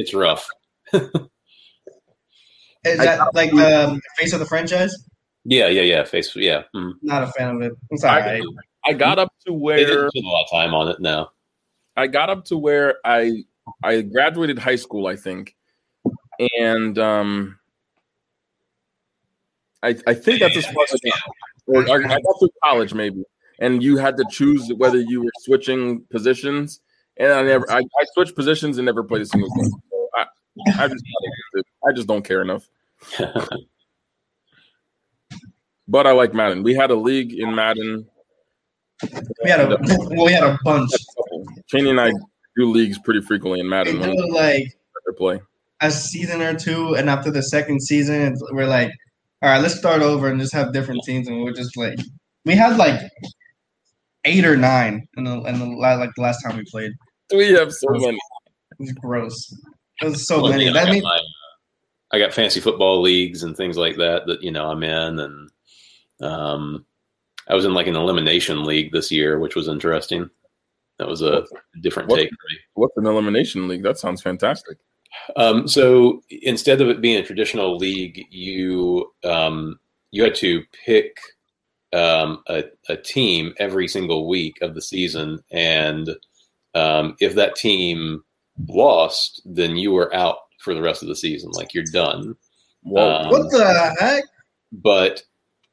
it's rough. Is that like the face of the franchise? Yeah, yeah, yeah. Face, yeah. Mm. Not a fan of it. It's I, alright. I got up to They where didn't spend a lot of time on it. No. I got up to where I I graduated high school, I think, and um, I I think that's as far as I got. Or I, I got through college maybe, and you had to choose whether you were switching positions, and I never I, I switched positions and never played a single game. So I, I just I just don't care enough. But I like Madden. We had a league in Madden. We had a uh, well, we had a bunch. Channy and I do leagues pretty frequently in Madden when do like play. a season or two, and after the second season, we're like, all right, let's start over and just have different teams, and we're just like, we had like eight or nine in the in the like the last time we played. We have so many. It was gross. It was so Well, many. yeah, I, got means my, I got fancy football leagues and things like that that you know I'm in, and um, I was in like an elimination league this year, which was interesting. That was a different What? take for me. What's an elimination league? That sounds fantastic. Um, so instead of it being a traditional league, you um, you had to pick um, a, a team every single week of the season, and um, if that team lost, then you were out for the rest of the season. Like you're done. Whoa. Um, what the heck? but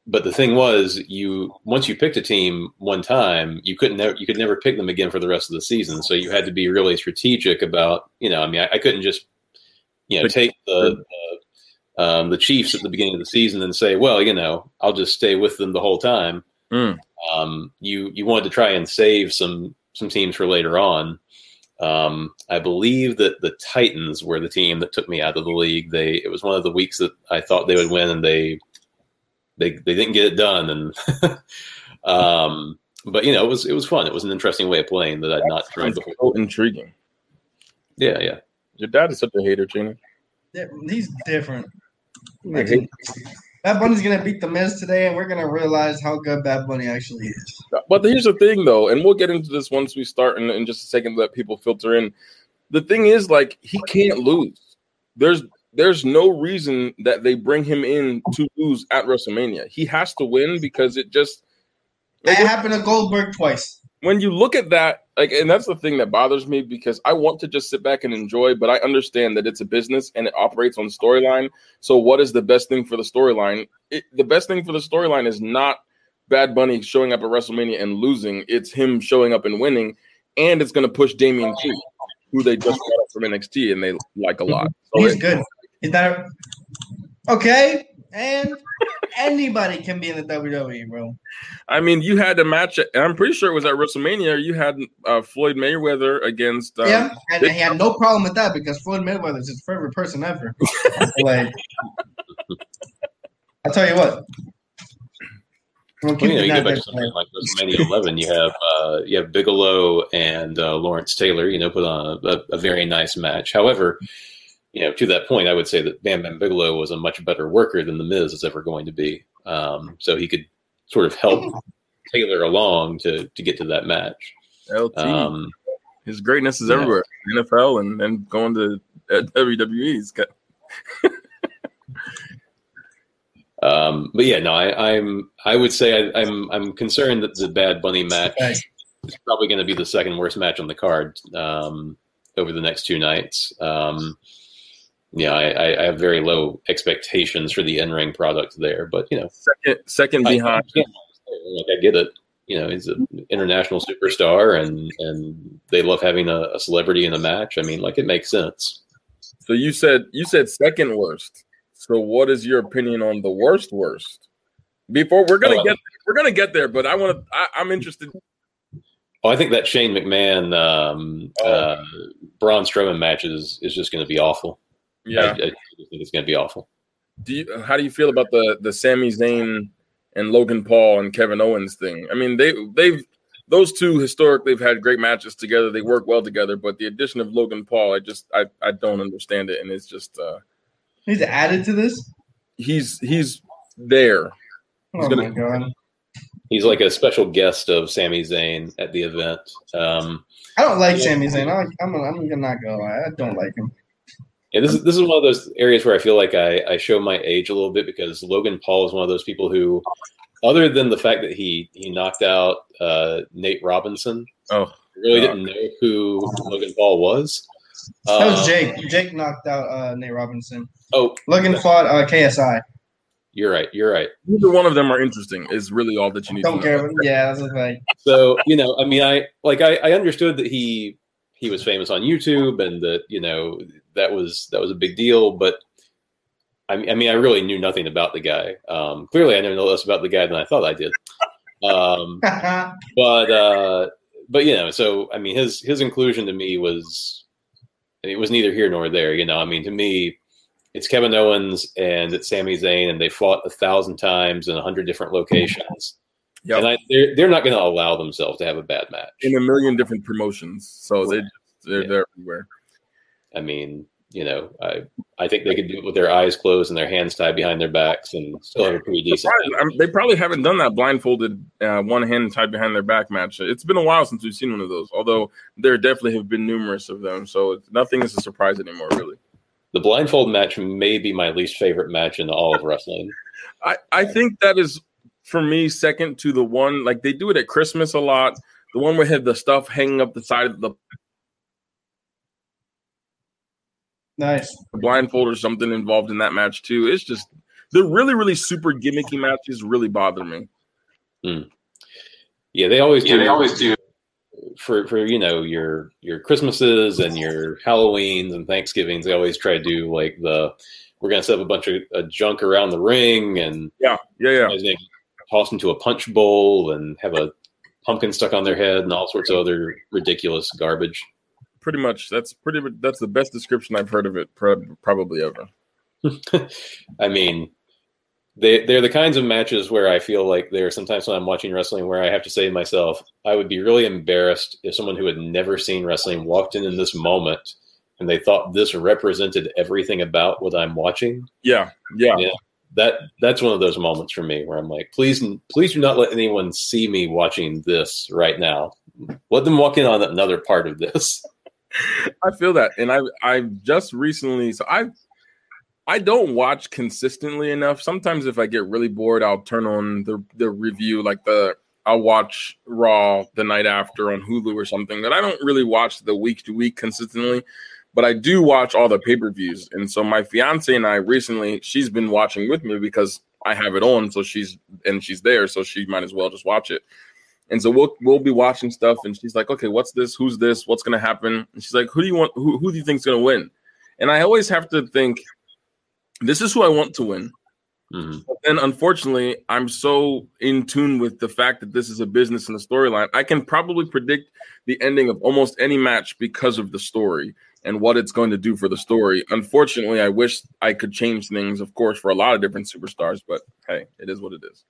but the thing was you once you picked a team one time you couldn't never you could never pick them again for the rest of the season so you had to be really strategic about you know i mean i, I couldn't just you know take the, the um, the chiefs at the beginning of the season and say well you know i'll just stay with them the whole time Mm. um, you you wanted to try and save some some teams for later on um, I believe that the Titans were the team that took me out of the league. They it was one of the weeks that I thought they would win, and they they they didn't get it done. And um, but you know it was it was fun. It was an interesting way of playing that I'd not tried before. so intriguing. Yeah, yeah. Your dad is such a hater, Channy. Yeah, He's different. I hate- Bad Bunny's gonna beat the Miz today, and we're gonna realize how good Bad Bunny actually is. But here's the thing, though, and we'll get into this once we start in, in just a second. Let people filter in. The thing is, like, he can't lose. There's there's no reason that they bring him in to lose at WrestleMania. He has to win because it just It happened to Goldberg twice. when you look at that, like, and that's the thing that bothers me because I want to just sit back and enjoy, but I understand that it's a business and it operates on storyline. So, what is the best thing for the storyline? The best thing for the storyline is not Bad Bunny showing up at WrestleMania and losing. It's him showing up and winning, and it's going to push Damian Priest, who they just up from NXT and they like a lot. So He's it- good. Is that okay? And anybody can be in the WWE, bro. I mean, you had a match, and I'm pretty sure it was at WrestleMania. You had uh, Floyd Mayweather against. Um, yeah, and he had no problem with that because Floyd Mayweather is his favorite person ever. like, I'll tell you what. We'll Well, you know, you go back to something plan. like WrestleMania 11. You have uh, you have Bigelow and uh, Lawrence Taylor. You know, put on a, a very nice match. However, you know, to that point, I would say that Bam Bam Bigelow was a much better worker than the Miz is ever going to be. Um, so he could sort of help Taylor along to to get to that match. LT. Um, His greatness is Yeah. everywhere. NFL and and going to uh, WWE. He's got um, but yeah, no, I, I'm I would say I, I'm I'm concerned that the Bad Bunny match is probably going to be the second worst match on the card um, over the next two nights. Um, yeah, I, I- have very low expectations for the in ring product there, but you know, second second I, behind. I, like I get it. You know, he's an international superstar, and and they love having a, a celebrity in a match. I mean, like it makes sense. So you said you said second worst. So what is your opinion on the worst worst? Before we're gonna Oh, get we're gonna get there, but I want to. I'm interested. Oh, I think that Shane McMahon um, Oh. uh, Braun Strowman match is, is just going to be awful. I, Yeah. I think it's going to be awful. Do you, how do you feel about the the Sami Zayn and Logan Paul and Kevin Owens thing? I mean, they they've those two historically have had great matches together. They work well together, but the addition of Logan Paul, I just I, I don't understand it, and it's just uh He's added to this. he's he's there. Oh gonna- my god! He's like a special guest of Sami Zayn at the event. Um, I don't like Sami Zayn. I, I'm I'm gonna not go. I don't like him. Yeah, this is this is one of those areas where I feel like I, I show my age a little bit because Logan Paul is one of those people who, other than the fact that he he knocked out uh, Nate Robinson, Oh, really God. didn't know who Logan Paul was. That was Um, Jake. Jake knocked out uh, Nate Robinson. Oh, Logan fought uh, KSI. you're right. You're right. Neither one of them are interesting. Is really all that you need. Don't to care. know. Yeah, that's just like So you know, I mean, I like I, I understood that he he was famous on YouTube and that you know that was that was a big deal, but. I mean, I mean, I really knew nothing about the guy. Um, clearly, I know less about the guy than I thought I did. Um, but uh, but you know, so I mean, his his inclusion to me was it was neither here nor there. You know, I mean, to me, it's Kevin Owens and it's Sami Zayn, and they fought a thousand times in a hundred different locations, Yep. and I, they're they're not going to allow themselves to have a bad match. in a million different promotions, so they they're Yeah. they're everywhere. I mean, you know, I I think they could do it with their eyes closed and their hands tied behind their backs and still have a pretty decent. Surprised- I'm- they probably haven't done that blindfolded, uh, one hand tied behind their back match. It's been a while since we've seen one of those. Although there definitely have been numerous of them, so nothing is a surprise anymore, really. The blindfold match may be my least favorite match in all of wrestling. I, I think that is for me second to the one like they do it at Christmas a lot. The one where they have the stuff hanging up the side of the nice. blindfold or something involved in that match too. It's just the really really super gimmicky matches really bother me. Yeah, they always do. They always do. for for you know your your Christmases and your Halloweens and Thanksgivings, they always try to do like the we're gonna set up a bunch of uh, junk around the ring and Yeah, yeah, yeah. toss into a punch bowl and have a pumpkin stuck on their head and all sorts of other ridiculous garbage. Pretty much. That's pretty. That's the best description I've heard of it pro- probably ever. I mean, they they're the kinds of matches where I feel like there are sometimes when I'm watching wrestling where I have to say to myself, I would be really embarrassed if someone who had never seen wrestling walked in in this moment and they thought this represented everything about what I'm watching. Yeah, yeah. Yeah. That that's one of those moments for me where I'm like, please, please do not let anyone see me watching this right now. Let them walk in on another part of this. I feel that, and I I've just recently so I I don't watch consistently enough. Sometimes if I get really bored, I'll turn on the the review, like the I'll watch Raw the night after on Hulu or something. But I don't really watch the week to week consistently. But I do watch all the pay per views, and so my fiance and I recently she's been watching with me because I have it on, so she's and she's there, so she might as well just watch it. And so we'll we'll be watching stuff, and she's like, "Okay, what's this? Who's this? What's gonna happen?" And she's like, "Who do you want? Who who do you think's gonna win?" And I always have to think, "This is who I want to win." Mhm. But then, unfortunately, I'm so in tune with the fact that this is a business and a storyline. I can probably predict the ending of almost any match because of the story and what it's going to do for the story. Unfortunately, I wish I could change things, of course, for a lot of different superstars. But hey, it is what it is.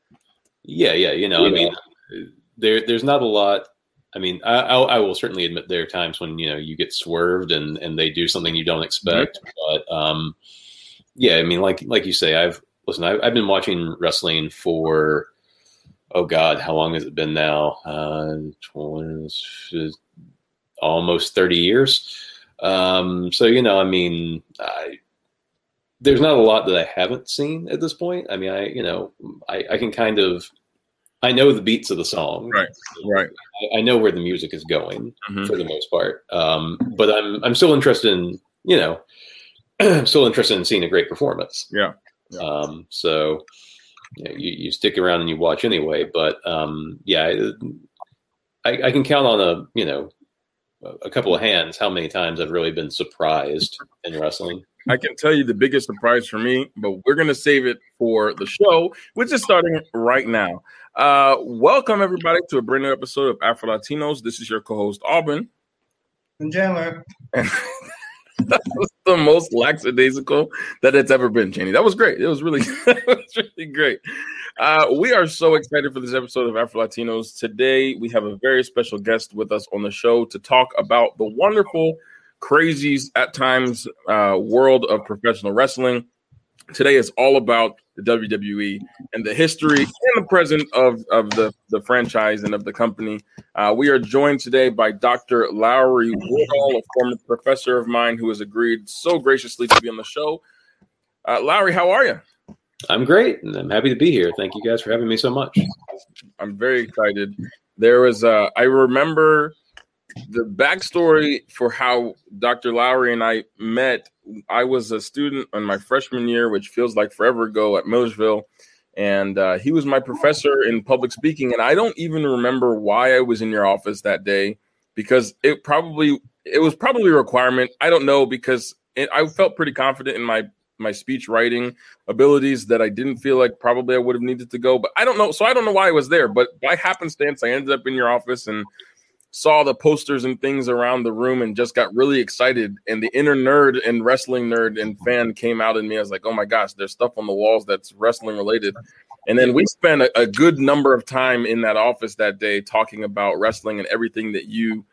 Yeah, yeah. You know, I You mean, there there's not a lot. I mean, I, I, I will certainly admit there are times when you know you get swerved and and they do something you don't expect. But um, yeah, I mean, like like you say, I've listen. I've, I've been watching wrestling for oh god, how long has it been now? Uh, 20, almost thirty years. Um, so you know, I mean, I there's not a lot that I haven't seen at this point. I mean, I you know, I, I can kind of I know the beats of the song. Right. Right. I, I know where the music is going Mhm. for the most part. Um, but I'm I'm still interested in you know I'm still interested in seeing a great performance. Yeah. Yeah. Um, so you, know, you you stick around and you watch anyway. But um, yeah, I, I can count on a you know a- a couple of hands how many times I've really been surprised in wrestling. I can tell you the biggest surprise for me, but we're going to save it for the show, which is starting right now. Uh, welcome, everybody, to a brand new episode of Afro Latinos. This is your co host, Aubyn. And Chandler. that was the most lackadaisical that it's ever been, Channy. That was great. It was really, it was really great. Uh, we are so excited for this episode of Afro Latinos. Today, we have a very special guest with us on the show to talk about the wonderful, crazy, at times, uh, world of professional wrestling. Today is all about the WWE and the history and the present of, of the, the franchise and of the company. Uh, we are joined today by Dr. Lowery Woodall, a former professor of mine who has agreed so graciously to be on the show. Uh, Lowery, how are you? I'm great, and I'm happy to be here. Thank you guys for having me so much. I'm very excited. There was, uh, I remember the backstory for how Dr. Lowery and I met. I was a student in my freshman year, which feels like forever ago at Millersville, and uh, he was my professor in public speaking. And I don't even remember why I was in your office that day because it probably it was probably a requirement. I don't know because it, I felt pretty confident in my my speech writing abilities that I didn't feel like probably I would have needed to go. But I don't know. So I don't know why I was there. But by happenstance, I ended up in your office and saw the posters and things around the room and just got really excited. And the inner nerd and wrestling nerd and fan came out in me. I was like, oh my gosh, there's stuff on the walls that's wrestling related. And then we spent a, a good number of time in that office that day talking about wrestling and everything that you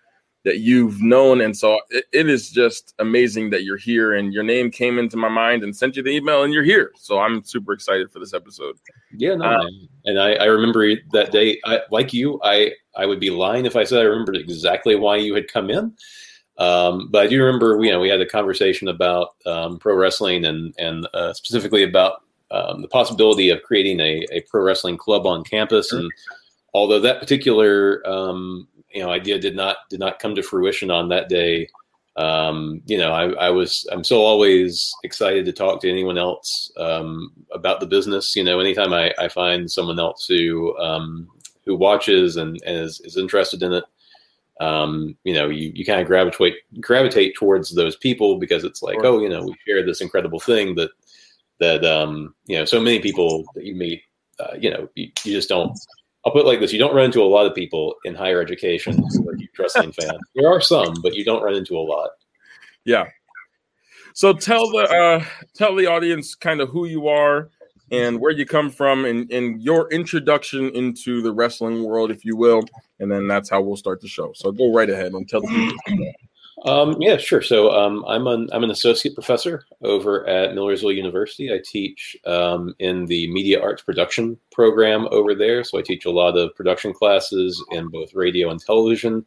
that you've known. And so it, it is just amazing that you're here and your name came into my mind and sent you the email and you're here. So I'm super excited for this episode. Yeah, no, uh, and I, I, remember that day, I, like you, I, I would be lying if I said I remembered exactly why you had come in. Um, but I do remember, you know, we had a conversation about um, pro wrestling and, and uh, specifically about um, the possibility of creating a, a pro wrestling club on campus. And although that particular um, you know idea did not did not come to fruition on that day. Um, you know, I, I, was I'm so always excited to talk to anyone else um, about the business. You know, anytime I, I find someone else who um, who watches and, and is, is interested in it, um, you know, you, you kind of gravitate gravitate towards those people because it's like, oh, you know, we share this incredible thing that that um, you know, so many people that you meet, uh, you know, you, you just don't I'll put it like this: you don't run into a lot of people in higher education who are wrestling fans. There are some, but you don't run into a lot. Yeah. So tell the uh, tell the audience kind of who you are and where you come from, and, and your introduction into the wrestling world, if you will, and then that's how we'll start the show. So go right ahead and tell the people. Um, yeah, sure. So um, I'm an I'm an associate professor over at Millersville University. I teach um, in the media arts production program over there. So I teach a lot of production classes in both radio and television.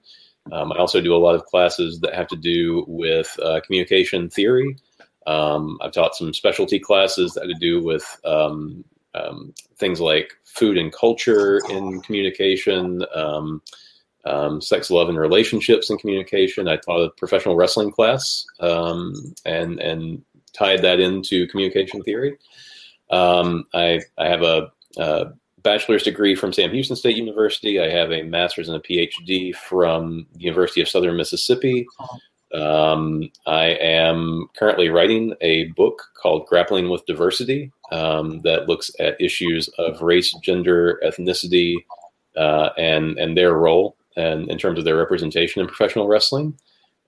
Um, I also do a lot of classes that have to do with uh, communication theory. Um, I've taught some specialty classes that have to do with um, things like food and culture in communication um, sex, love, and relationships and communication. I taught a professional wrestling class um, and and tied that into communication theory. Um, I I have a, a, bachelor's degree from Sam Houston State University. I have a master's and a PhD from the University of Southern Mississippi. Um, I am currently writing a book called Grappling with Diversity um, that looks at issues of race, gender, ethnicity, uh, and and their role and in terms of their representation in professional wrestling.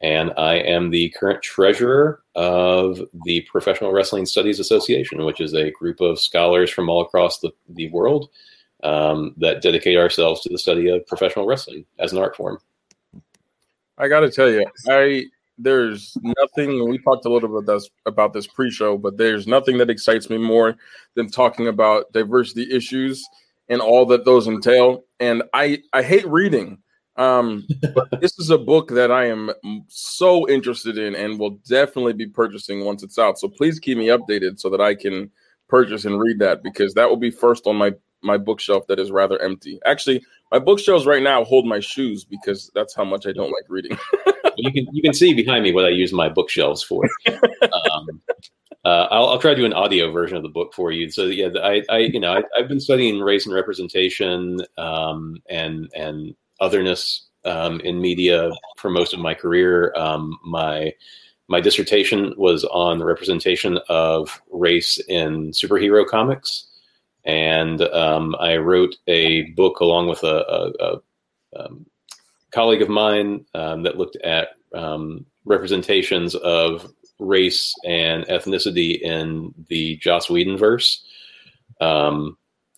And I am the current treasurer of the Professional Wrestling Studies Association, which is a group of scholars from all across the, the world um, that dedicate ourselves to the study of professional wrestling as an art form. I got to tell you, I there's nothing. We talked a little bit this, about this pre-show, but there's nothing that excites me more than talking about diversity issues and all that those entail. And I I hate reading um, but this is a book that I am so interested in and will definitely be purchasing once it's out. So please keep me updated so that I can purchase and read that because that will be first on my my bookshelf that is rather empty. Actually, my bookshelves right now hold my shoes because that's how much I don't like reading. you can you can see behind me what I use my bookshelves for. Um, uh, I'll, I'll, try to do an audio version of the book for you. So yeah, I, I you know I, have been studying race and representation um, and and otherness um, in media for most of my career. Um, my my dissertation was on the representation of race in superhero comics, and um, I wrote a book along with a, a, a um, colleague of mine um, that looked at um, representations of race and ethnicity in the Joss Whedon verse.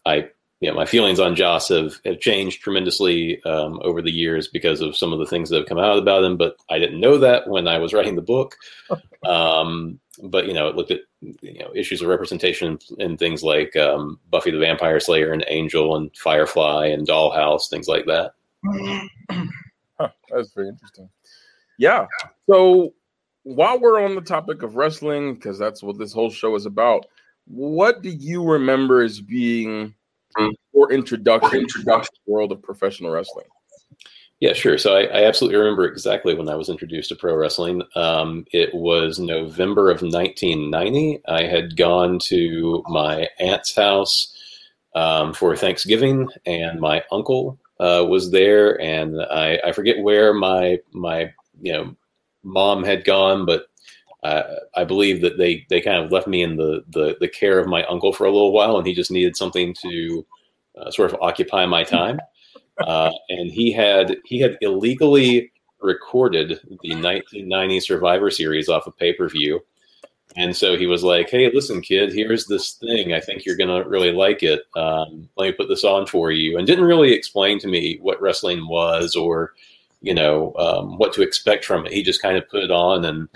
I yeah, my feelings on Joss have, have changed tremendously um, over the years because of some of the things that have come out about him. But I didn't know that when I was writing the book. Um, but you know, it looked at you know issues of representation and things like um, Buffy the Vampire Slayer and Angel and Firefly and Dollhouse, things like that. Huh, that's very interesting. Yeah. So while we're on the topic of wrestling, because that's what this whole show is about, what do you remember as being your introduction, introduction to the world of professional wrestling? Yeah, sure. So I, I, absolutely remember exactly when I was introduced to pro wrestling. Um, it was November of 1990. I had gone to my aunt's house um, for Thanksgiving, and my uncle uh, was there, and I, I, forget where my my you know mom had gone, but uh, I believe that they they kind of left me in the, the the care of my uncle for a little while, and he just needed something to uh, sort of occupy my time uh, and he had he had illegally recorded the 1990 Survivor Series off of pay per view, and so he was like, "Hey, listen, kid, here's this thing. I think you're gonna really like it. Um, let me put this on for you." And didn't really explain to me what wrestling was or you know um, what to expect from it. He just kind of put it on and.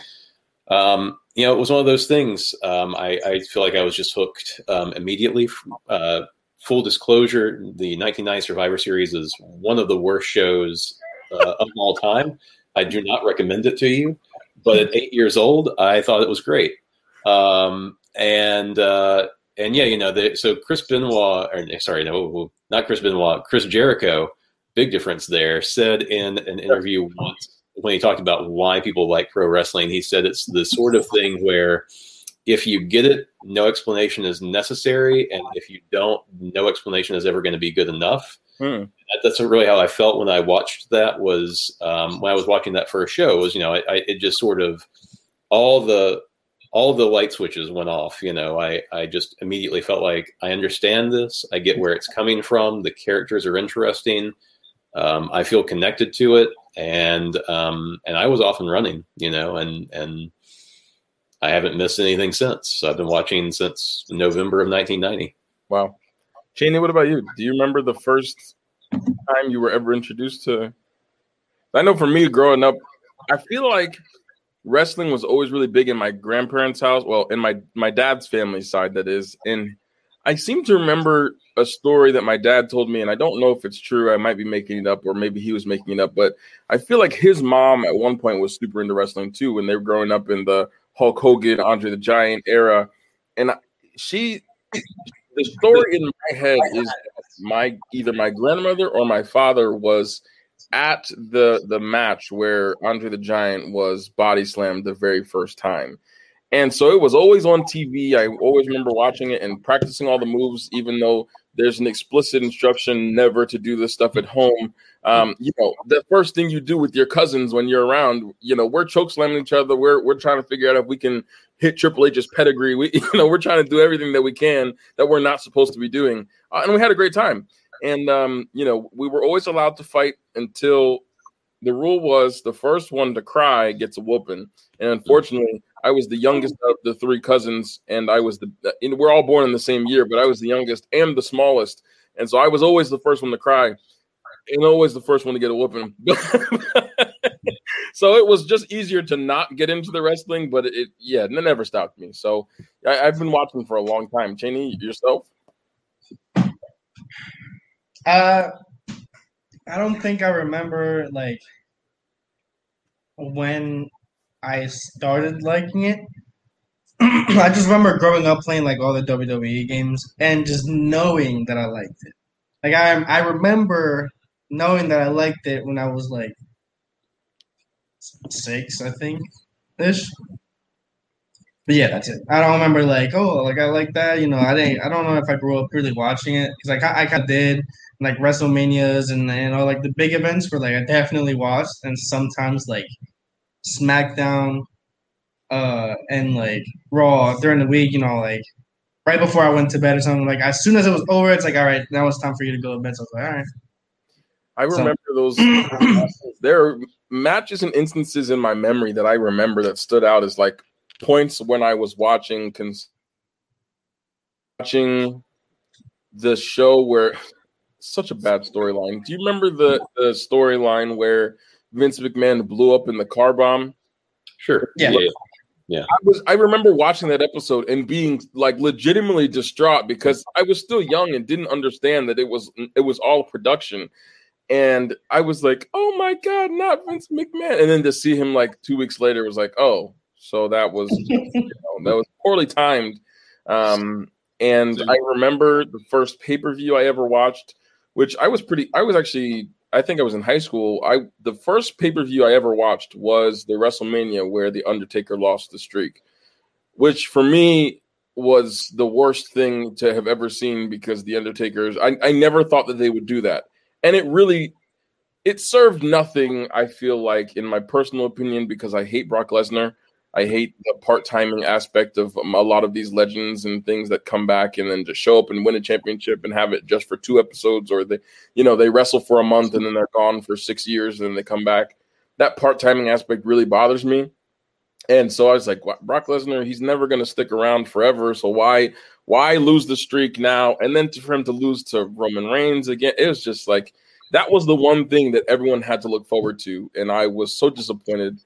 Um, you know, it was one of those things. Um, I, I, feel like I was just hooked um, immediately. Uh, full disclosure, the 1990 Survivor Series is one of the worst shows uh, of all time. I do not recommend it to you. But at eight years old, I thought it was great. Um, and uh, and yeah, you know, the, so Chris Benoit, or sorry, no, not Chris Benoit, Chris Jericho, big difference there, said in an interview once when he talked about why people like pro wrestling, he said it's the sort of thing where if you get it, no explanation is necessary, and if you don't, no explanation is ever going to be good enough. Hmm. That's really how I felt when I watched that. Was um, when I was watching that first show. Was you know, I, I, it just sort of all the all the light switches went off. You know, I I just immediately felt like I understand this. I get where it's coming from. The characters are interesting. Um, I feel connected to it, and um, and I was off and running. You know, and and I haven't missed anything since. I've been watching since November of 1990. Wow. Channy, what about you? Do you remember the first time you were ever introduced to? I know for me growing up, I feel like wrestling was always really big in my grandparents' house. Well, in my my dad's family side, that is. And I seem to remember a story that my dad told me, and I don't know if it's true. I might be making it up, or maybe he was making it up. But I feel like his mom at one point was super into wrestling too when they were growing up in the Hulk Hogan, Andre the Giant era, and she, the story in my head is my either my grandmother or my father was at the the match where Andre the Giant was body slammed the very first time. And so it was always on TV. I always remember watching it and practicing all the moves, even though there's an explicit instruction never to do this stuff at home. Um, you know, the first thing you do with your cousins when you're around, you know, we're choke slamming each other. We're we're trying to figure out if we can hit Triple H's pedigree. We, you know, we're trying to do everything that we can that we're not supposed to be doing, uh, and we had a great time. And um, you know, we were always allowed to fight until the rule was the first one to cry gets a whooping. And unfortunately, I was the youngest of the three cousins, and I was the. We're all born in the same year, but I was the youngest and the smallest, and so I was always the first one to cry and always the first one to get a whooping. so it was just easier to not get into the wrestling, but it, yeah, it never stopped me. So I, have been watching for a long time. Channy, yourself? Uh, I don't think I remember like when I started liking it. I just remember growing up playing like all the WWE games and just knowing that I liked it. Like I I remember knowing that I liked it when I was like six, I think, ish. But yeah, that's it. I don't remember like, oh, like I like that. You know, I didn't. I don't know if I grew up really watching it because like I, I kind of did like WrestleManias and and all like the big events were like I definitely watched and sometimes like SmackDown, uh, and like Raw during the week. You know, like right before I went to bed or something. Like as soon as it was over, it's like all right, now it's time for you to go to bed. So I was like, all right. I remember so. those. there are matches and instances in my memory that I remember that stood out as like points when I was watching cons- watching the show where such a bad storyline. Do you remember the the storyline where Vince McMahon blew up in the car bomb? Sure. Yeah. yeah. Yeah. I was I remember watching that episode and being like legitimately distraught because I was still young and didn't understand that it was it was all production. And I was like, "Oh my god, not Vince McMahon!" And then to see him like two weeks later was like, "Oh, so that was you know, that was poorly timed." Um, and I remember the first pay per view I ever watched, which I was pretty. I was actually I think I was in high school. I the first pay per view I ever watched was the WrestleMania where the Undertaker lost the streak, which for me was the worst thing to have ever seen because the Undertaker's. I, I never thought that they would do that, and it really it served nothing. I feel like, in my personal opinion, because I hate Brock Lesnar. I hate the part timing aspect of um, a lot of these legends and things that come back and then just show up and win a championship and have it just for two episodes, or they, you know, they wrestle for a month and then they're gone for six years and then they come back. That part timing aspect really bothers me. And so I was like, Brock Lesnar, he's never going to stick around forever. So why, why lose the streak now? And then for him to lose to Roman Reigns again, it was just like that was the one thing that everyone had to look forward to, and I was so disappointed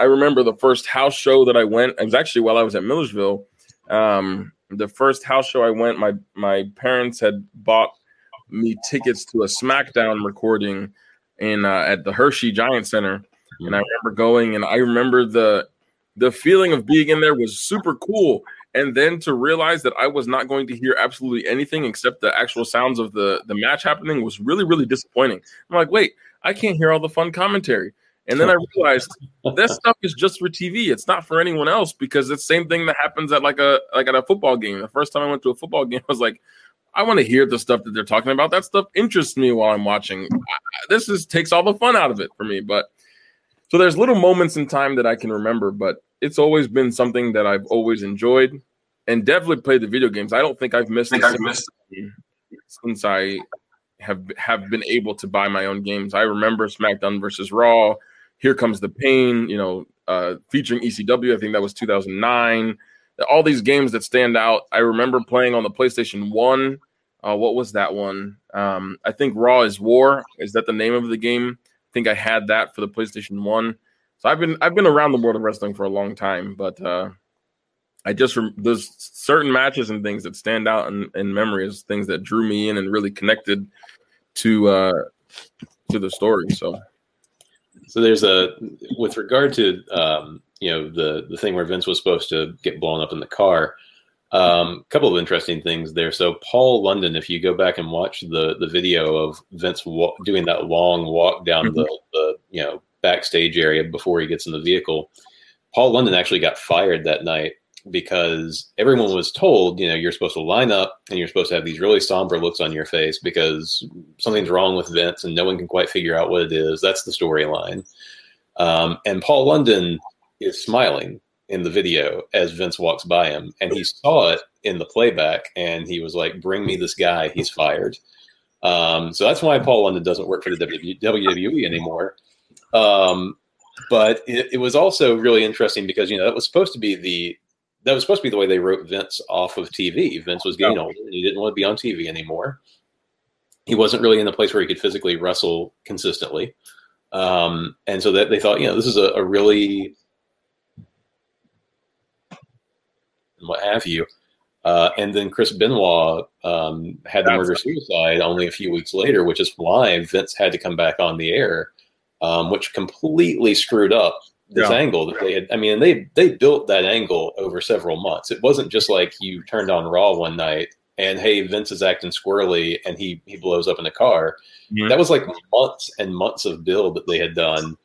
I remember the first house show that I went. It was actually while I was at Millersville. Um, the first house show I went, my my parents had bought me tickets to a SmackDown recording in uh, at the Hershey Giant Center, and I remember going, and I remember the the feeling of being in there was super cool. And then to realize that I was not going to hear absolutely anything except the actual sounds of the the match happening was really really disappointing. I'm like, wait, I can't hear all the fun commentary. And then I realized this stuff is just for TV. It's not for anyone else because it's the same thing that happens at like a like at a football game. The first time I went to a football game, I was like, I want to hear the stuff that they're talking about. That stuff interests me while I'm watching. This is takes all the fun out of it for me. But so there's little moments in time that I can remember, but it's always been something that I've always enjoyed and definitely played the video games. I don't think I've missed, think I've missed since I have have been able to buy my own games. I remember SmackDown versus Raw. Here Comes the Pain, you know, uh, featuring ECW. I think that was 2009. All these games that stand out. I remember playing on the PlayStation 1. Uh, what was that one? Um, I think Raw is War. Is that the name of the game? I think I had that for the PlayStation 1. So I've been I've been around the world of wrestling for a long time, but uh, I just there's certain matches and things that stand out in, in memory as things that drew me in and really connected to uh, to the story. So so there's a with regard to um, you know the the thing where Vince was supposed to get blown up in the car. A um, couple of interesting things there. So Paul London, if you go back and watch the the video of Vince wa- doing that long walk down mm-hmm. the, the you know backstage area before he gets in the vehicle, Paul London actually got fired that night because everyone was told, you know, you're supposed to line up and you're supposed to have these really somber looks on your face because something's wrong with Vince and no one can quite figure out what it is. That's the storyline. Um, and Paul London is smiling in the video as Vince walks by him, and he saw it in the playback, and he was like, "Bring me this guy. He's fired." Um, so that's why Paul London doesn't work for the WWE anymore. Um, but it, it, was also really interesting because you know that was supposed to be the that was supposed to be the way they wrote Vince off of TV. Vince was getting older and he didn't want to be on TV anymore. He wasn't really in the place where he could physically wrestle consistently. Um, and so that they thought, you know, this is a, a really what have you. Uh, and then Chris Benoit um, had the murder suicide only a few weeks later, which is why Vince had to come back on the air, um, which completely screwed up this yeah. angle that they had. I mean, they they built that angle over several months. It wasn't just like you turned on Raw one night and hey, Vince is acting squirrely and he he blows up in a car. Mm-hmm. That was like months and months of build that they had done,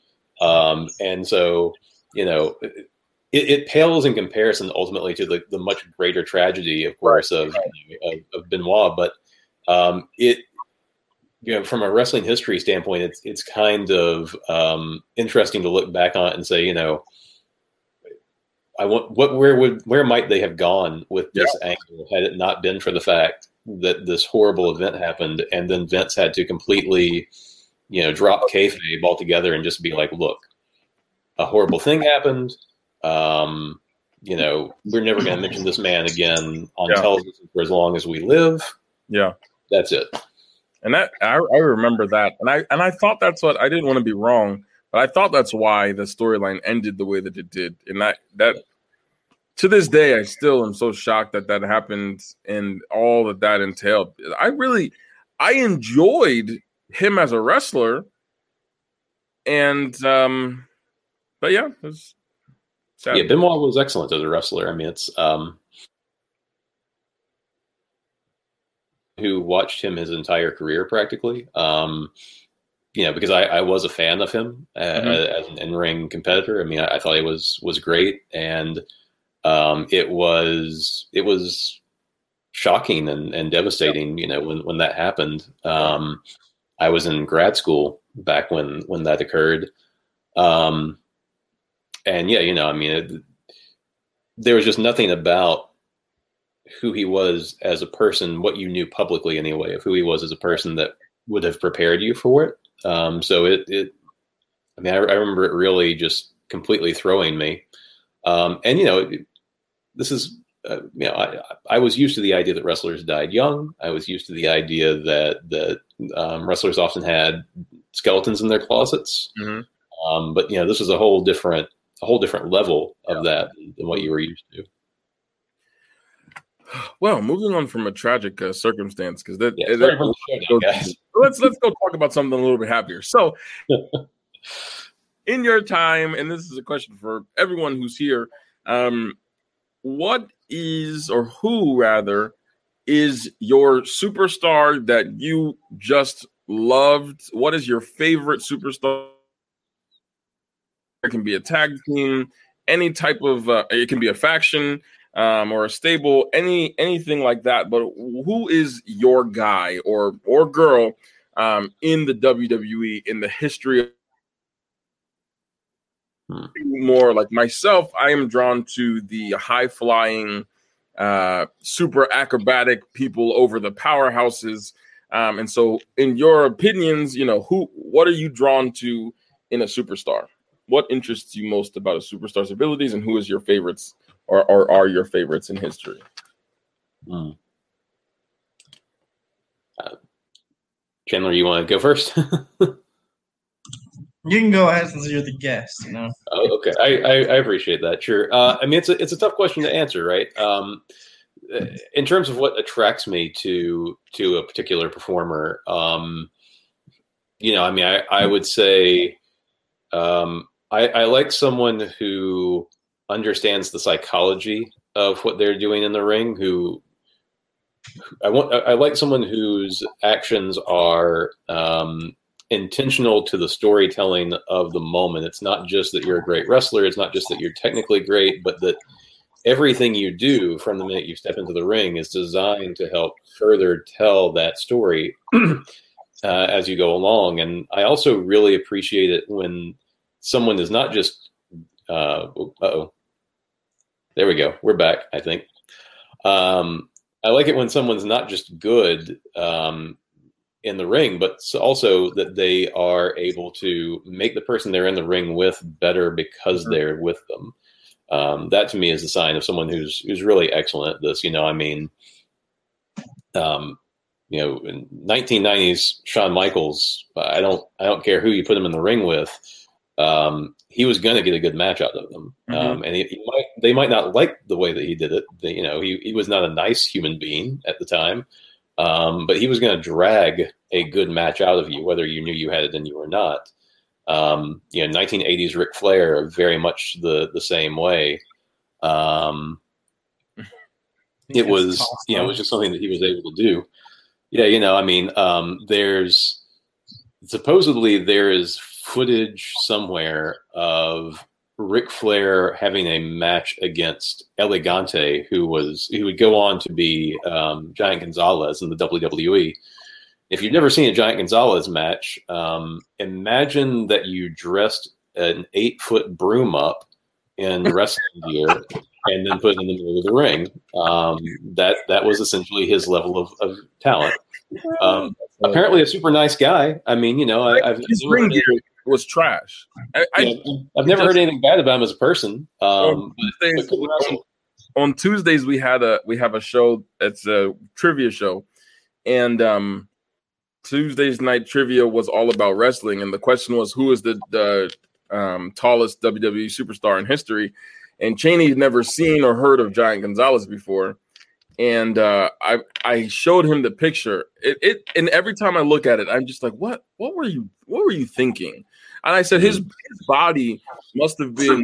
um, and so you know. It, it, pales in comparison ultimately to the, the much greater tragedy, of course, of, of, of Benoit. But um, it you know, from a wrestling history standpoint, it's it's kind of um, interesting to look back on it and say, you know, I want what where would where might they have gone with this yeah. angle had it not been for the fact that this horrible event happened and then Vince had to completely, you know, drop kayfabe altogether and just be like, look, a horrible thing happened. Um, you know, we're never going to mention this man again on yeah. television for as long as we live. Yeah, that's it. And that I, I remember that, and I and I thought that's what I didn't want to be wrong, but I thought that's why the storyline ended the way that it did, and that that to this day I still am so shocked that that happened and all that that entailed. I really I enjoyed him as a wrestler, and um, but yeah, it was sad. yeah, Benoit was excellent as a wrestler. I mean, it's um who watched him his entire career practically. Um, you know, because I, I was a fan of him uh, mm-hmm. as an in-ring competitor. I mean, I, I, thought he was was great, and um, it was it was shocking and, and devastating. You know, when when that happened. Um, I was in grad school back when when that occurred, um, and yeah, you know, I mean, it, there was just nothing about who he was as a person, what you knew publicly anyway of who he was as a person that would have prepared you for it. Um, so it, it, I mean, I, I, remember it really just completely throwing me. Um, and you know, this is, uh, you know, I, I was used to the idea that wrestlers died young. I was used to the idea that that um, wrestlers often had skeletons in their closets. Mm-hmm. Um, but you know, this is a whole different, a whole different level of yeah. that than what you were used to. Well, moving on from a tragic uh, circumstance, because that, yeah, that let's let's go talk about something a little bit happier. So, in your time, and this is a question for everyone who's here, um, what is or who rather is your superstar that you just loved? What is your favorite superstar? It can be a tag team, any type of. Uh, it can be a faction um, or a stable, any anything like that. But who is your guy or or girl um, in the WWE in the history? Of- hmm. More like myself, I am drawn to the high flying, uh, super acrobatic people over the powerhouses. Um, and so, in your opinions, you know, who, what are you drawn to in a superstar? What interests you most about a superstar's abilities, and who is your favorites or, or are your favorites in history? Mm. Uh, Chandler, you want to go first? you can go ahead since you're the guest. You know. Oh, okay, I, I, I appreciate that. Sure. Uh, I mean, it's a it's a tough question to answer, right? Um, in terms of what attracts me to to a particular performer, um, you know, I mean, I I would say, um, I, I like someone who understands the psychology of what they're doing in the ring who I want I like someone whose actions are um, intentional to the storytelling of the moment. It's not just that you're a great wrestler, it's not just that you're technically great, but that everything you do from the minute you step into the ring is designed to help further tell that story uh, as you go along. And I also really appreciate it when someone is not just uh oh there we go. We're back, I think. Um, I like it when someone's not just good um, in the ring, but also that they are able to make the person they're in the ring with better because mm-hmm. they're with them. Um, that to me is a sign of someone who's who's really excellent at this. You know, I mean, um, you know, in 1990s Shawn Michaels. I don't I don't care who you put him in the ring with. Um, he was going to get a good match out of them. Mm-hmm. Um, and he, he might, they might not like the way that he did it. They, you know, he, he was not a nice human being at the time, um, but he was going to drag a good match out of you, whether you knew you had it in you or not. Um, you know, 1980s Ric Flair, very much the the same way. Um, it was, awesome. you know, it was just something that he was able to do. Yeah, you know, I mean, um, there's supposedly there is footage somewhere of Ric Flair having a match against El Gigante, who was who would go on to be um, Giant Gonzalez in the WWE. If you've never seen a Giant Gonzalez match, um, imagine that you dressed an eight foot broom up in wrestling gear and then put it in the middle of the ring. Um, that that was essentially his level of, of talent. Um, apparently, a super nice guy. I mean, you know, I, have his ring gear was trash. I, yeah, have never just, heard anything bad about him as a person. Um, Tuesdays, on, on, Tuesdays we had a we have a show. It's a trivia show, and um, Tuesday's night trivia was all about wrestling, and the question was who is the the um, tallest WWE superstar in history, and Channy's never seen or heard of Giant Gonzalez before, and uh, I I showed him the picture. It, it and every time I look at it, I'm just like, what what were you what were you thinking? And I said his, his body must have been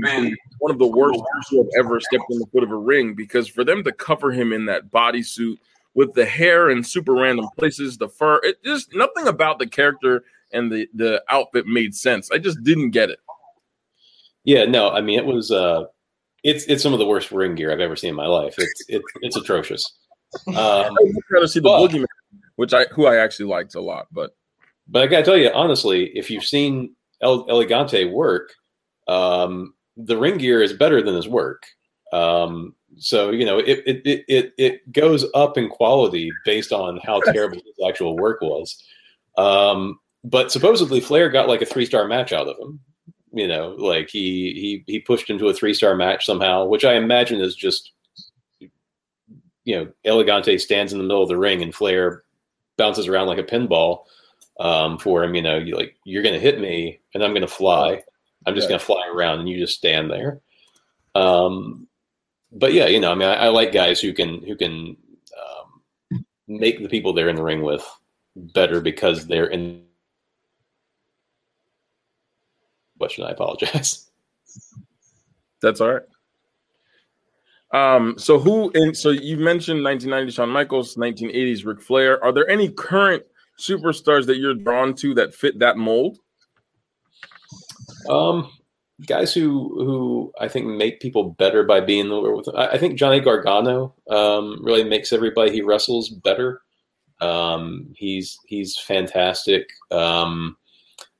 one of the worst who have ever stepped in the foot of a ring because for them to cover him in that bodysuit with the hair in super random places, the fur, it just nothing about the character and the the outfit made sense. I just didn't get it. Yeah, no, I mean it was uh it's it's some of the worst ring gear I've ever seen in my life. It's it, it's atrocious. Um, I'd rather see the but, boogeyman, which I who I actually liked a lot, but but I gotta tell you honestly, if you've seen El, Elegante work, um, the ring gear is better than his work. Um, so you know it, it it it goes up in quality based on how terrible his actual work was. Um, but supposedly Flair got like a three star match out of him. You know, like he he he pushed into a three star match somehow, which I imagine is just you know El Gigante stands in the middle of the ring and Flair bounces around like a pinball um, for him. You know, you like you're going to hit me and I'm going to fly. I'm just yeah. going to fly around and you just stand there. Um, but yeah, you know, I mean, I, I like guys who can who can um, make the people they're in the ring with better because they're in question. I apologize. That's all right. Um, so who and so you mentioned 1990 Shawn Michaels, 1980s Ric Flair. Are there any current superstars that you're drawn to that fit that mold? Um, guys who who I think make people better by being the with. Them. I think Johnny Gargano um, really makes everybody he wrestles better. Um, he's he's fantastic. Um,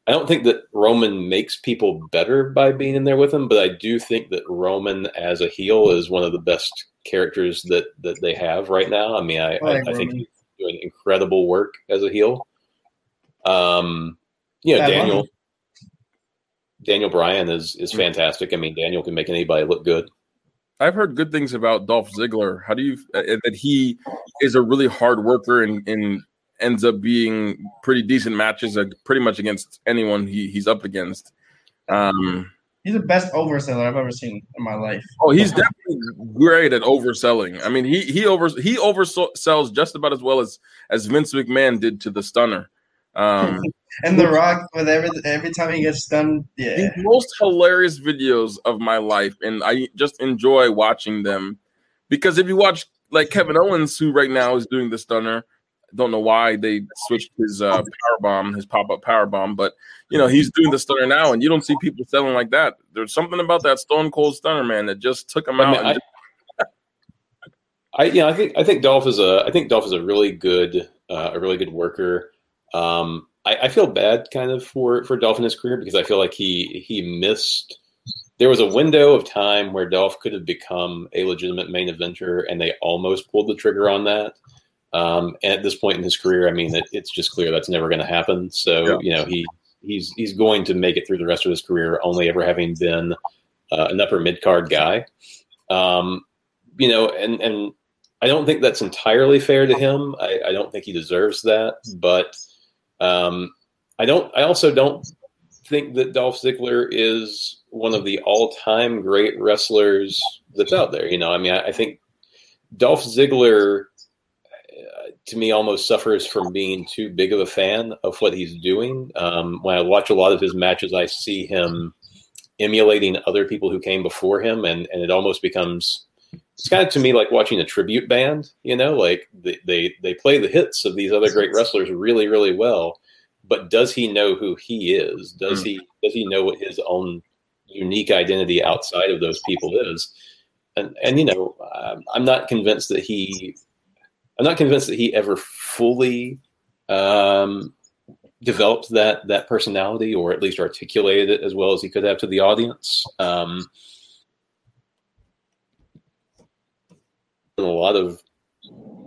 I don't think that Roman makes people better by being in there with him, but I do think that Roman as a heel is one of the best characters that that they have right now. I mean, I, I, I, I think he's doing incredible work as a heel. Um, you know, Daniel. Daniel Bryan is is fantastic. I mean, Daniel can make anybody look good. I've heard good things about Dolph Ziggler. How do you uh, that he is a really hard worker and, and ends up being pretty decent matches, uh, pretty much against anyone he, he's up against. Um, he's the best overseller I've ever seen in my life. Oh, he's definitely great at overselling. I mean, he he over he oversells just about as well as as Vince McMahon did to the Stunner. Um, and The Rock with every every time he gets stunned, yeah. The most hilarious videos of my life, and I just enjoy watching them because if you watch like Kevin Owens, who right now is doing the Stunner, don't know why they switched his uh, power bomb, his pop up power bomb, but you know he's doing the stunner now, and you don't see people selling like that. There's something about that Stone Cold Stunner man that just took him out. I, mean, I, I, yeah, I think I think Dolph is a I think Dolph is a really good uh, a really good worker. Um, I, I feel bad kind of for for Dolph in his career because I feel like he he missed. There was a window of time where Dolph could have become a legitimate main eventer, and they almost pulled the trigger on that. Um, and at this point in his career, I mean, it, it's just clear that's never going to happen. So yeah. you know, he he's he's going to make it through the rest of his career, only ever having been uh, an upper mid card guy. Um, you know, and and I don't think that's entirely fair to him. I, I don't think he deserves that, but um, I don't. I also don't think that Dolph Ziggler is one of the all time great wrestlers that's out there. You know, I mean, I, I think Dolph Ziggler to me almost suffers from being too big of a fan of what he's doing. Um, when I watch a lot of his matches, I see him emulating other people who came before him, and, and it almost becomes it's kind of to me like watching a tribute band. You know, like they, they they play the hits of these other great wrestlers really really well, but does he know who he is? Does mm. he does he know what his own unique identity outside of those people is? And and you know, I'm not convinced that he I'm not convinced that he ever fully um, developed that that personality, or at least articulated it as well as he could have to the audience. Um, a lot of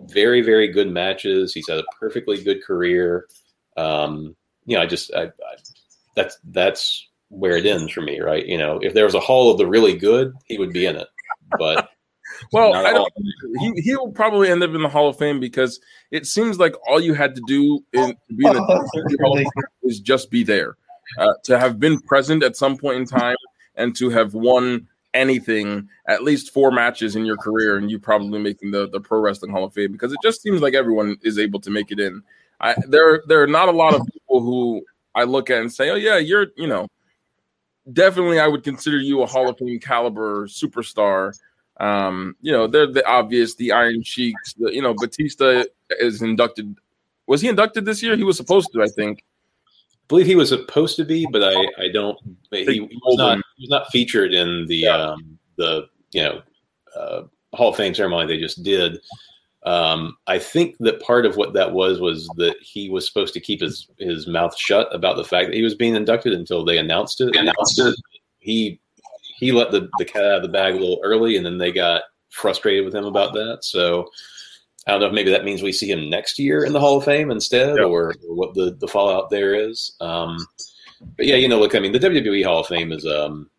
very very good matches. He's had a perfectly good career. Um, you know, I just I, I, that's that's where it ends for me, right? You know, if there was a hall of the really good, he would be in it, but Well, I don't. He he will probably end up in the Hall of Fame because it seems like all you had to do in to be in the Hall of Fame is just be there, uh, to have been present at some point in time, and to have won anything at least four matches in your career, and you probably making the the Pro Wrestling Hall of Fame because it just seems like everyone is able to make it in. I there there are not a lot of people who I look at and say, oh yeah, you're you know definitely I would consider you a Hall of Fame caliber superstar. Um, you know, they're the obvious, the Iron Sheiks. The, you know, Batista is inducted. Was he inducted this year? He was supposed to, I think. I believe he was supposed to be, but I, I don't. He, he was not. He was not featured in the yeah. um, the you know uh, Hall of Fame ceremony they just did. Um, I think that part of what that was was that he was supposed to keep his his mouth shut about the fact that he was being inducted until they announced it. Announced it. He he let the, the cat out of the bag a little early, and then they got frustrated with him about that. So I don't know if maybe that means we see him next year in the Hall of Fame instead, yep. or, or, what the the fallout there is. Um, but yeah, you know, look, I mean, the WWE Hall of Fame is um,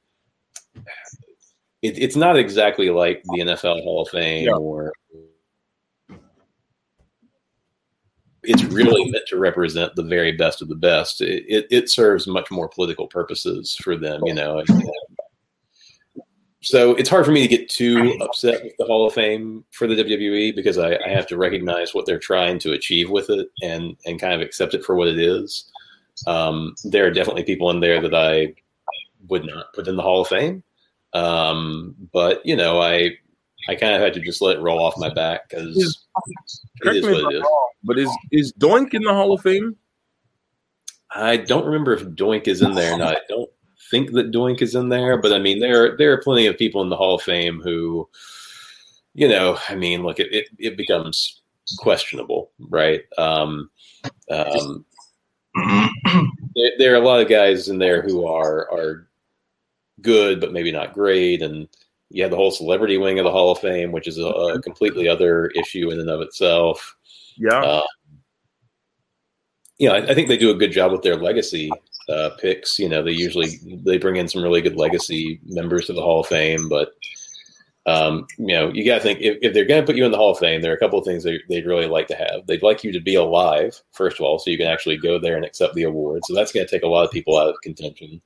it, it's not exactly like the NFL Hall of Fame or it's really meant to represent the very best of the best. It, it, it serves much more political purposes for them, you know. So it's hard for me to get too upset with the Hall of Fame for the WWE because I, I, have to recognize what they're trying to achieve with it and and kind of accept it for what it is. Um, there are definitely people in there that I would not put in the Hall of Fame, um, but you know I I kind of had to just let it roll off my back because it is what it is. But is is Doink in the Hall of Fame? I don't remember if Doink is in there or not. I don't think that Doink is in there, but I mean there there are plenty of people in the Hall of Fame who, you know, I mean, look, it it, it becomes questionable, right? Um, um, there, there are a lot of guys in there who are are good, but maybe not great, and you have the whole celebrity wing of the Hall of Fame, which is a, a completely other issue in and of itself. Yeah. Uh, you know, I, I, think they do a good job with their legacy uh, picks. You know, they usually they bring in some really good legacy members to the Hall of Fame, but um, you know, you got to think if, if they're going to put you in the Hall of Fame, there are a couple of things they, they'd really like to have. They'd like you to be alive, first of all, so you can actually go there and accept the award. So that's going to take a lot of people out of contention.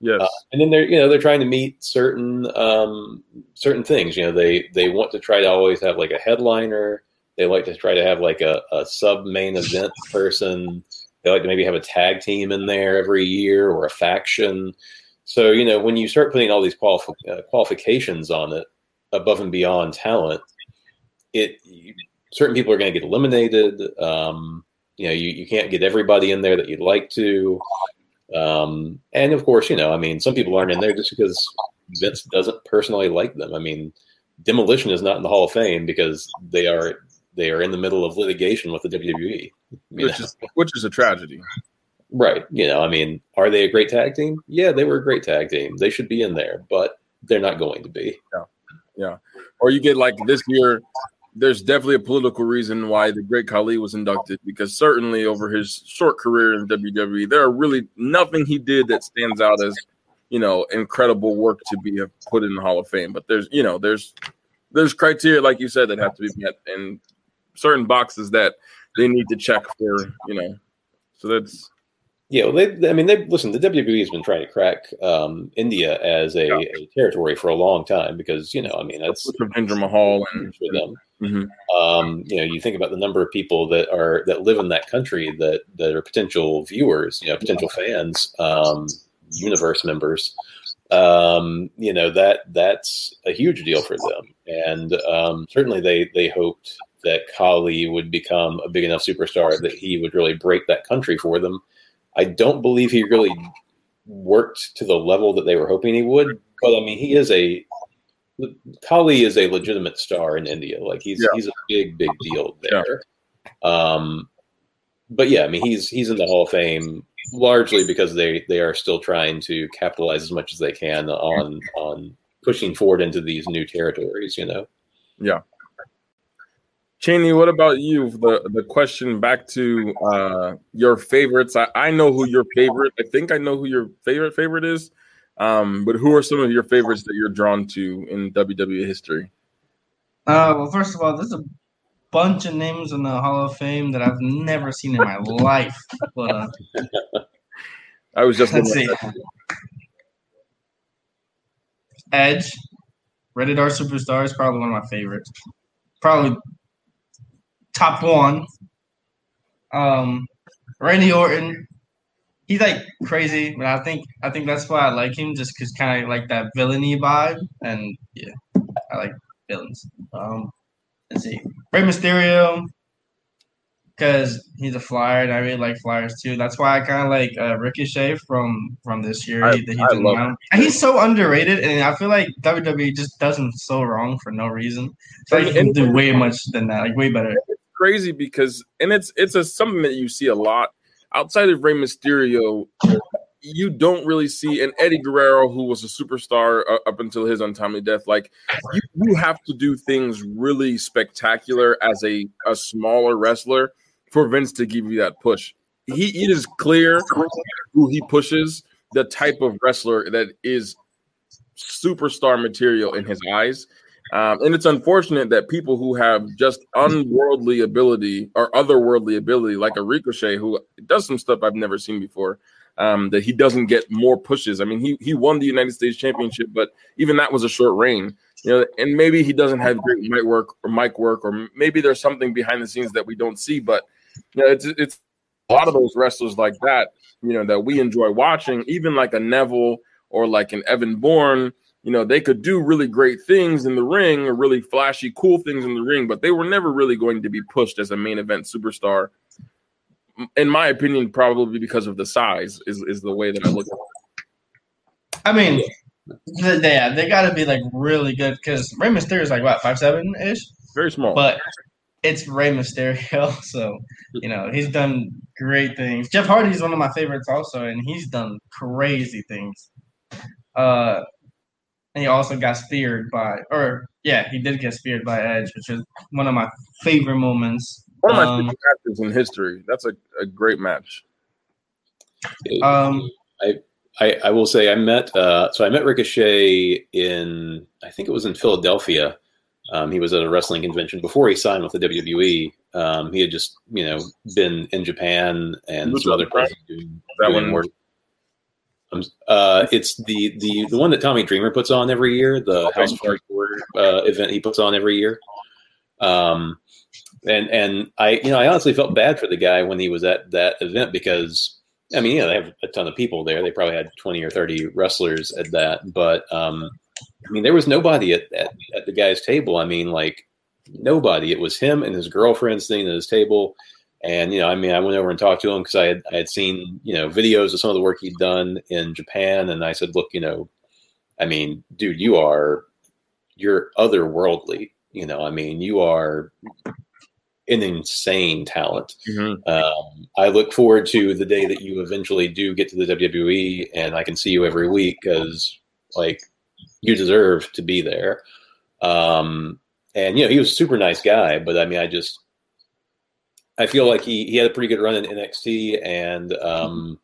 Yes, uh, and then they're you know they're trying to meet certain um, certain things. You know they they want to try to always have like a headliner. They like to try to have like a, a sub main event person. They like to maybe have a tag team in there every year or a faction. So you know when you start putting all these qualif- uh, qualifications on it above and beyond talent, it you, certain people are going to get eliminated. Um, you know you, you can't get everybody in there that you'd like to. Um, and of course, you know, I mean, some people aren't in there just because Vince doesn't personally like them. I mean, Demolition is not in the Hall of Fame because they are they are in the middle of litigation with the WWE, which is which is a tragedy. Right. You know, I mean, are they a great tag team? Yeah, they were a great tag team. They should be in there, but they're not going to be. Yeah. Yeah. Or you get like this year, there's definitely a political reason why the great Khali was inducted because certainly over his short career in WWE, there are really nothing he did that stands out as you know incredible work to be uh, put in the Hall of Fame. But there's you know there's there's criteria like you said that have to be met and certain boxes that they need to check for you know. So that's yeah, well, they, I mean, they listen. The WWE has been trying to crack um, India as a, yeah. a, territory for a long time because you know, I mean, that's Jinder Mahal and for them. Mm-hmm. Um, you know, you think about the number of people that are that live in that country that that are potential viewers, you know, potential fans, um, universe members. Um, you know that that's a huge deal for them, and um, certainly they they hoped that Khali would become a big enough superstar that he would really break that country for them I don't believe he really worked to the level that they were hoping he would. But I mean, he is a Khali is a legitimate star in India. Like he's yeah. he's a big big deal there. Yeah. Um, but yeah, I mean he's he's in the Hall of Fame largely because they they are still trying to capitalize as much as they can on on pushing forward into these new territories. You know. Yeah. Channy, what about you? The the question back to uh, your favorites. I, I know who your favorite. I think I know who your favorite favorite is. Um, but who are some of your favorites that you're drawn to in WWE history? Uh, well, first of all, there's a bunch of names in the Hall of Fame that I've never seen in my life. But uh, I was just let's see. Edge, Rated R Superstar is probably one of my favorites. Probably top one. Um, Randy Orton, he's like crazy, but I think I think that's why I like him, just because kind of like that villainy vibe, and yeah, I like villains. Um, let's see, Rey Mysterio, because he's a flyer, and I really like flyers too. That's why I kind of like uh, Ricochet from from this year. I- that he I love. And he's so underrated, and I feel like WWE just does him so wrong for no reason. So he can do way much than that, like way better. Crazy because and it's it's a something that you see a lot outside of Rey Mysterio. You don't really see an Eddie Guerrero, who was a superstar uh, up until his untimely death. Like you, you have to do things really spectacular as a a smaller wrestler for Vince to give you that push. He it is clear who he pushes, the type of wrestler that is superstar material in his eyes. Um, and it's unfortunate that people who have just unworldly ability or otherworldly ability, like a Ricochet, who does some stuff I've never seen before, um, that he doesn't get more pushes. I mean, he he won the United States Championship, but even that was a short reign. You know, and maybe he doesn't have great mic work or mic work, or maybe there's something behind the scenes that we don't see. But you know, it's it's a lot of those wrestlers like that, you know, that we enjoy watching, even like a Neville or like an Evan Bourne you know, they could do really great things in the ring or really flashy, cool things in the ring, but they were never really going to be pushed as a main event superstar. In my opinion, probably because of the size is, is the way that I look at it. I mean, yeah, they got to be like really good because Rey Mysterio is like what five seven ish, Very small. but it's Rey Mysterio, so you know he's done great things. Jeff Hardy's one of my favorites also, and he's done crazy things. Uh, and he also got speared by, or yeah, he did get speared by Edge, which is one of my favorite moments. One of my Um, favorite matches in history. That's a, a great match. Um, I, I will say I met uh, so I met Ricochet in I think it was in Philadelphia. Um, he was at a wrestling convention before he signed with the WWE. Um, he had just you know been in Japan and some other places doing, That doing one- work. Uh, it's the, the the one that Tommy Dreamer puts on every year, the Okay. House of Hardcore uh, event he puts on every year. Um, and and I you know I honestly felt bad for the guy when he was at that event because I mean, yeah, they have a ton of people there. They probably had 20 or 30 wrestlers at that. But, um, I mean, there was nobody at, at, at the guy's table. I mean, like, nobody. It was him and his girlfriend sitting at his table. And, you know, I mean, I went over and talked to him because I had, I had seen, you know, videos of some of the work he'd done in Japan. And I said, look, you know, I mean, dude, you are, you're otherworldly. You know, I mean, you are an insane talent. Um, I look forward to the day that you eventually do get to the WWE and I can see you every week because, like, you deserve to be there. Um, and, you know, he was a super nice guy, but I mean, I just, I feel like he, he had a pretty good run in NXT and, um,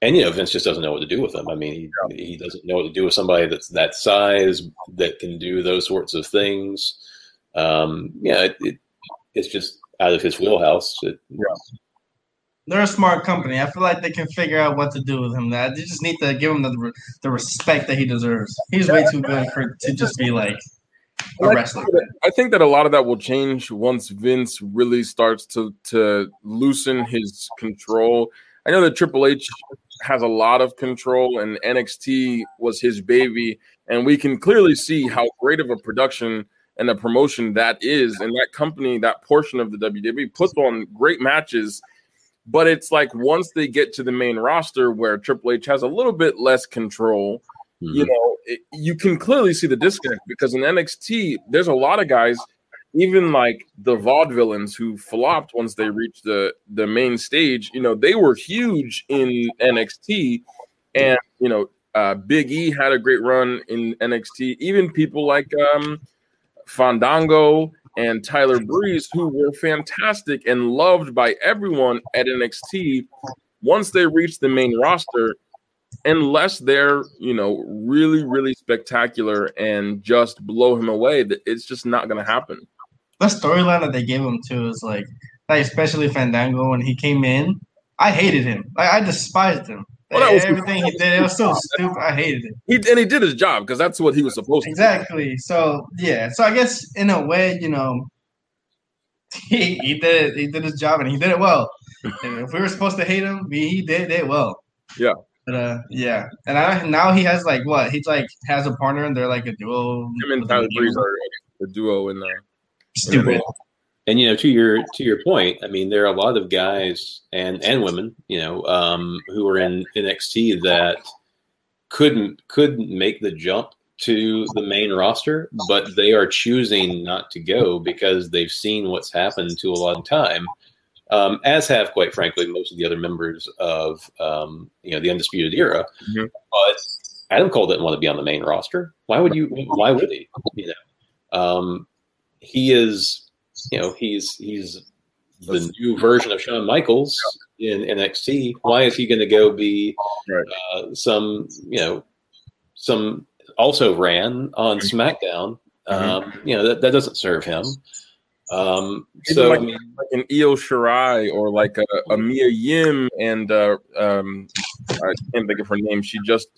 and, you know, Vince just doesn't know what to do with him. I mean, he, he doesn't know what to do with somebody that's that size that can do those sorts of things. Um, yeah, it, it, it's just out of his wheelhouse. It, they're a smart company. I feel like they can figure out what to do with him. That they just need to give him the the respect that he deserves. He's way too good for to just be like a Like. I think that a lot of that will change once Vince really starts to to loosen his control. I know that Triple H has a lot of control, and NXT was his baby, and we can clearly see how great of a production and a promotion that is. And that company, that portion of the WWE, puts on great matches. But it's like once they get to the main roster, where Triple H has a little bit less control, you know, it, you can clearly see the disconnect because in NXT, there's a lot of guys, even like the vaudevillains who flopped once they reached the the main stage. You know, they were huge in NXT, and you know, uh, Big E had a great run in NXT. Even people like um, Fandango and Tyler Breeze, who were fantastic and loved by everyone at NXT, once they reached the main roster, unless they're you know really really spectacular and just blow him away, it's just not going to happen. The storyline that they gave him too is like, like especially Fandango when he came in. I hated him. Like, I despised him. Well, that was- Everything he did, it was so stupid. I hated it. He and he did his job because that's what he was supposed to. do. Exactly. So yeah. So I guess in a way, you know, he, he did it. He did his job and he did it well. And if we were supposed to hate him, he did it well. Yeah. But uh, yeah. And I, now he has like what? He's like has a partner and they're like a duo. Him and Tyler Breeze are the duo in there. stupid. And you know, to your to your point, I mean, there are a lot of guys and and women, you know, um, who are in NXT that couldn't couldn't make the jump to the main roster, but they are choosing not to go because they've seen what's happened to a long time. Um, as have, quite frankly, most of the other members of um, you know the Undisputed Era. Mhm. But Adam Cole didn't want to be on the main roster. Why would you? Why would he? You know, um, he is you know he's he's the new version of Shawn Michaels in NXT. Why is he going to go be uh, some you know some also ran on SmackDown? Um, you know that, that doesn't serve him. Um, so like- like an Io Shirai or like a, a Mia Yim and uh, um, I can't think of her name. She just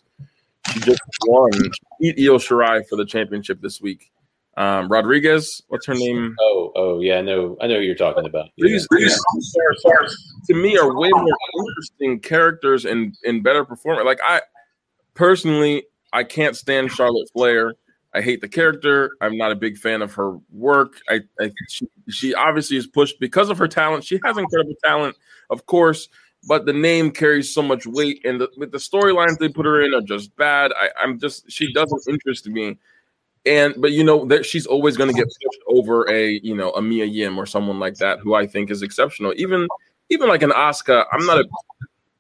she just won. She beat Io Shirai for the championship this week. Um, Rodriguez, what's her name? oh oh yeah, I know I know you're talking about. Yeah. These, these stars, to me are way more interesting characters and and better performers. Like I personally, I can't stand Charlotte Flair. I hate the character. I'm not a big fan of her work. I, I she, she obviously is pushed because of her talent. She has incredible talent, of course, but the name carries so much weight, and the, with the storylines they put her in are just bad. I, I'm just she doesn't interest me. And but you know that she's always going to get pushed over a you know a Mia Yim or someone like that who I think is exceptional. Even even like an Asuka, I'm not a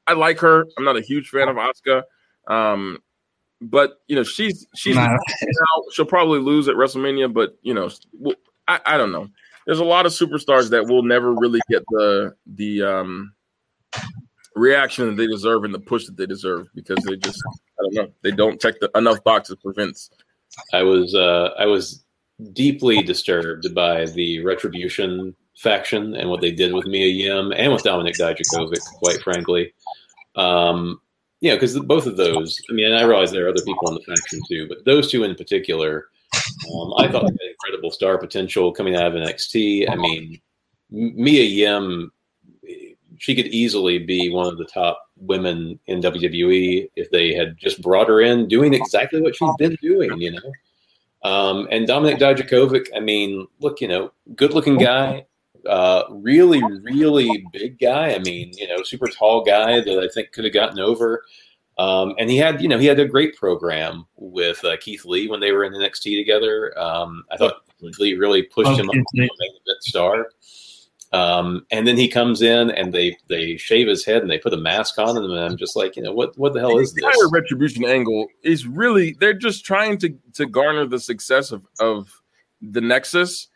I like her. I'm not a huge fan of Asuka. Um, but you know she's she's Nah. now she'll probably lose at WrestleMania, but you know, I, I don't know. There's a lot of superstars that will never really get the the um reaction that they deserve and the push that they deserve because they just I don't know they don't check the enough boxes for Vince. I was uh, I was deeply disturbed by the Retribution faction and what they did with Mia Yim and with Dominik Dijakovic, quite frankly. Um, know, because both of those, I mean, and I realize there are other people in the faction too, but those two in particular, um, I thought had incredible star potential coming out of NXT. I mean, Mia Yim, she could easily be one of the top women in WWE if they had just brought her in doing exactly what she's been doing, you know. Um, and Dominik Dijakovic, I mean, look, you know, good looking guy, uh, really, really big guy. I mean, you know, super tall guy that I think could have gotten over. Um, and he had, you know, he had a great program with uh, Keith Lee when they were in NXT together. Um, I thought Keith Lee really pushed Oh, him up to a Lee. main event star. Um, and then he comes in and they they shave his head and they put a mask on him, and I'm just like, you know, what what the hell is the this? entire retribution angle is really they're just trying to to garner the success of of the Nexus,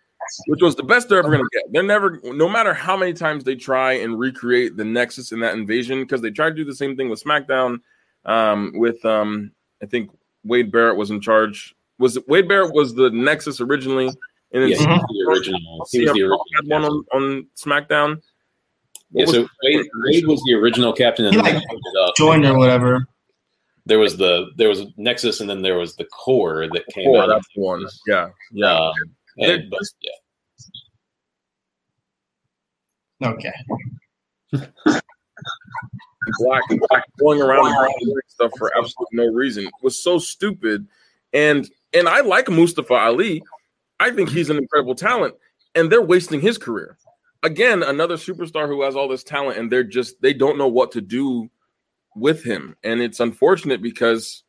which was the best they're ever going to get. They're never, no matter how many times they try and recreate the Nexus in that invasion, because they tried to do the same thing with SmackDown. Um, with um, I think Wade Barrett was in charge. Was it Wade Barrett was the Nexus originally, and then Yeah, he was the original. He was the original. had one on, on SmackDown. Yeah, What was- so Wade, Wade was the original captain, and He, like, they moved it up. Joined or whatever. There was the there was Nexus, and then there was the Corre that came Four, out. that's the one. Yeah, yeah. Um, and, but, yeah, Okay. black and black going around and doing stuff for absolutely no reason was so stupid. And and I like Mustafa Ali. I think he's an incredible talent, and they're wasting his career. Again, another superstar who has all this talent, and they're just they don't know what to do with him, and it's unfortunate because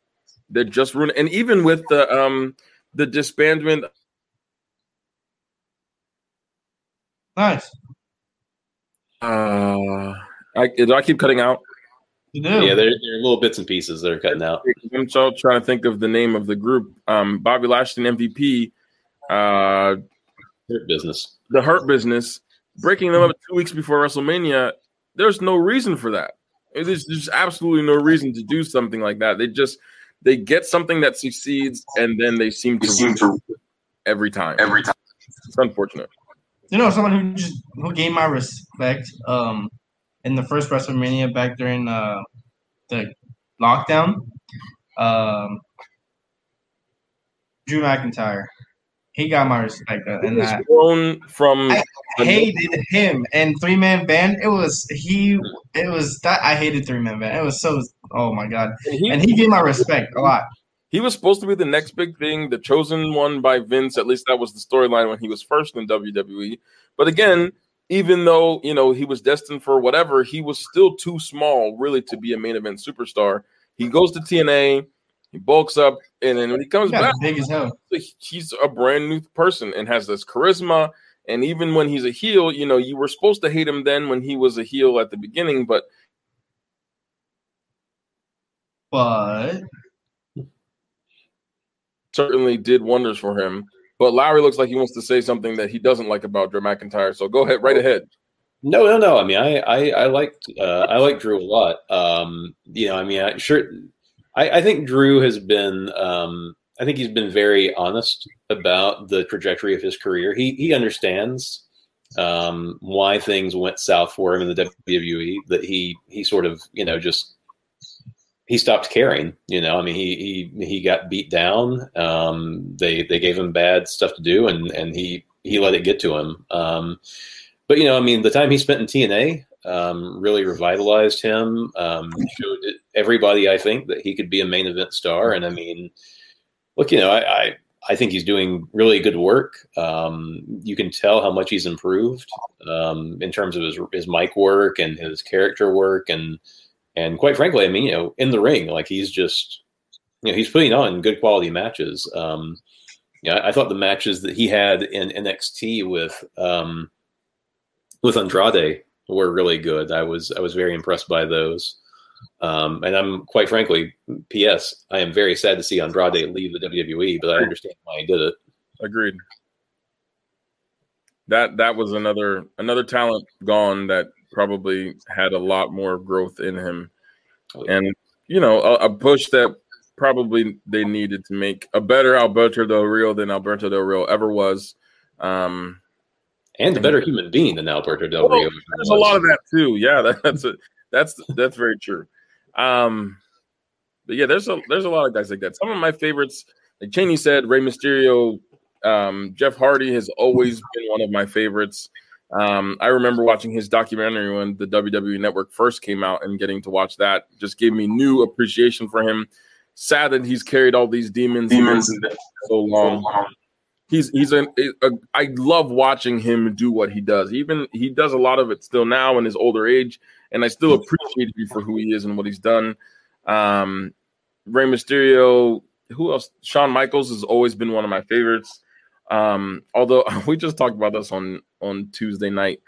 they're just ruining. And even with the um the disbandment Nice. Uh, I do I keep cutting out. You do. yeah, there, there are little bits and pieces that are cutting out. I'm so trying to think of the name of the group. Um, Bobby Lashley MVP, uh, Their business. the Hurt Business, breaking them up two weeks before WrestleMania. There's no reason for that. There's just absolutely no reason to do something like that. They just they get something that succeeds and then they seem to, seem to every time. Every time. It's unfortunate. You know, someone who just who gained my respect um in the first WrestleMania back during uh the lockdown. Um Drew McIntyre. He got my respect uh, in that. Grown from I hated him and three man band. It was he. It was that I hated three man band. It was so. Oh my god! he, And he gave my respect a lot. He was supposed to be the next big thing, the chosen one by Vince. At least that was the storyline when he was first in WWE. But again, even though you know he was destined for whatever, he was still too small really to be a main event superstar. He goes to TNA, he bulks up, and then when he comes got back, big as hell. he's a brand new person and has this charisma. And even when he's a heel, you know, you were supposed to hate him then when he was a heel at the beginning, but But certainly did wonders for him. But Lowery looks like he wants to say something that he doesn't like about Drew McIntyre. So go ahead, right ahead. No, no, no. I mean, I, I, I liked, uh, I like Drew a lot. Um, you know, I mean, I sure, I, I think Drew has been, um, I think he's been very honest about the trajectory of his career. He, he understands, um, why things went south for him in the WWE. That he, he sort of, you know, just he stopped caring. You know, I mean, he he he got beat down. Um, they they gave him bad stuff to do, and and he he let it get to him. Um, but you know, I mean, the time he spent in TNA um, really revitalized him. Um, showed everybody, I think, that he could be a main event star. And I mean, look, you know, I I, I think he's doing really good work. Um, you can tell how much he's improved um, in terms of his his mic work and his character work, and and quite frankly, I mean, you know, in the ring, like he's just, you know, he's putting on good quality matches. Um, yeah, I thought the matches that he had in NXT with um, with Andrade were really good. I was I was very impressed by those. Um, and I'm quite frankly, P.S. I am very sad to see Andrade leave the WWE, but I understand why he did it. Agreed. That that was another another talent gone that probably had a lot more growth in him, and you know a, a push that probably they needed to make a better Alberto Del Rio than Alberto Del Rio ever was. Um, and a better human being than Alberto Del well, Rio. There's a lot of that too. Yeah, that, that's a, that's that's very true. Um, but yeah, there's a there's a lot of guys like that. Some of my favorites, like Channy said, Rey Mysterio, um, Jeff Hardy has always been one of my favorites. Um, I remember watching his documentary when the WWE Network first came out and getting to watch that just gave me new appreciation for him. Sad that he's carried all these demons, demons so long. He's he's a, a I love watching him do what he does. Even he does a lot of it still now in his older age, and I still appreciate him for who he is and what he's done. Um, Rey Mysterio, who else? Shawn Michaels has always been one of my favorites. Um, although we just talked about this on on Tuesday night.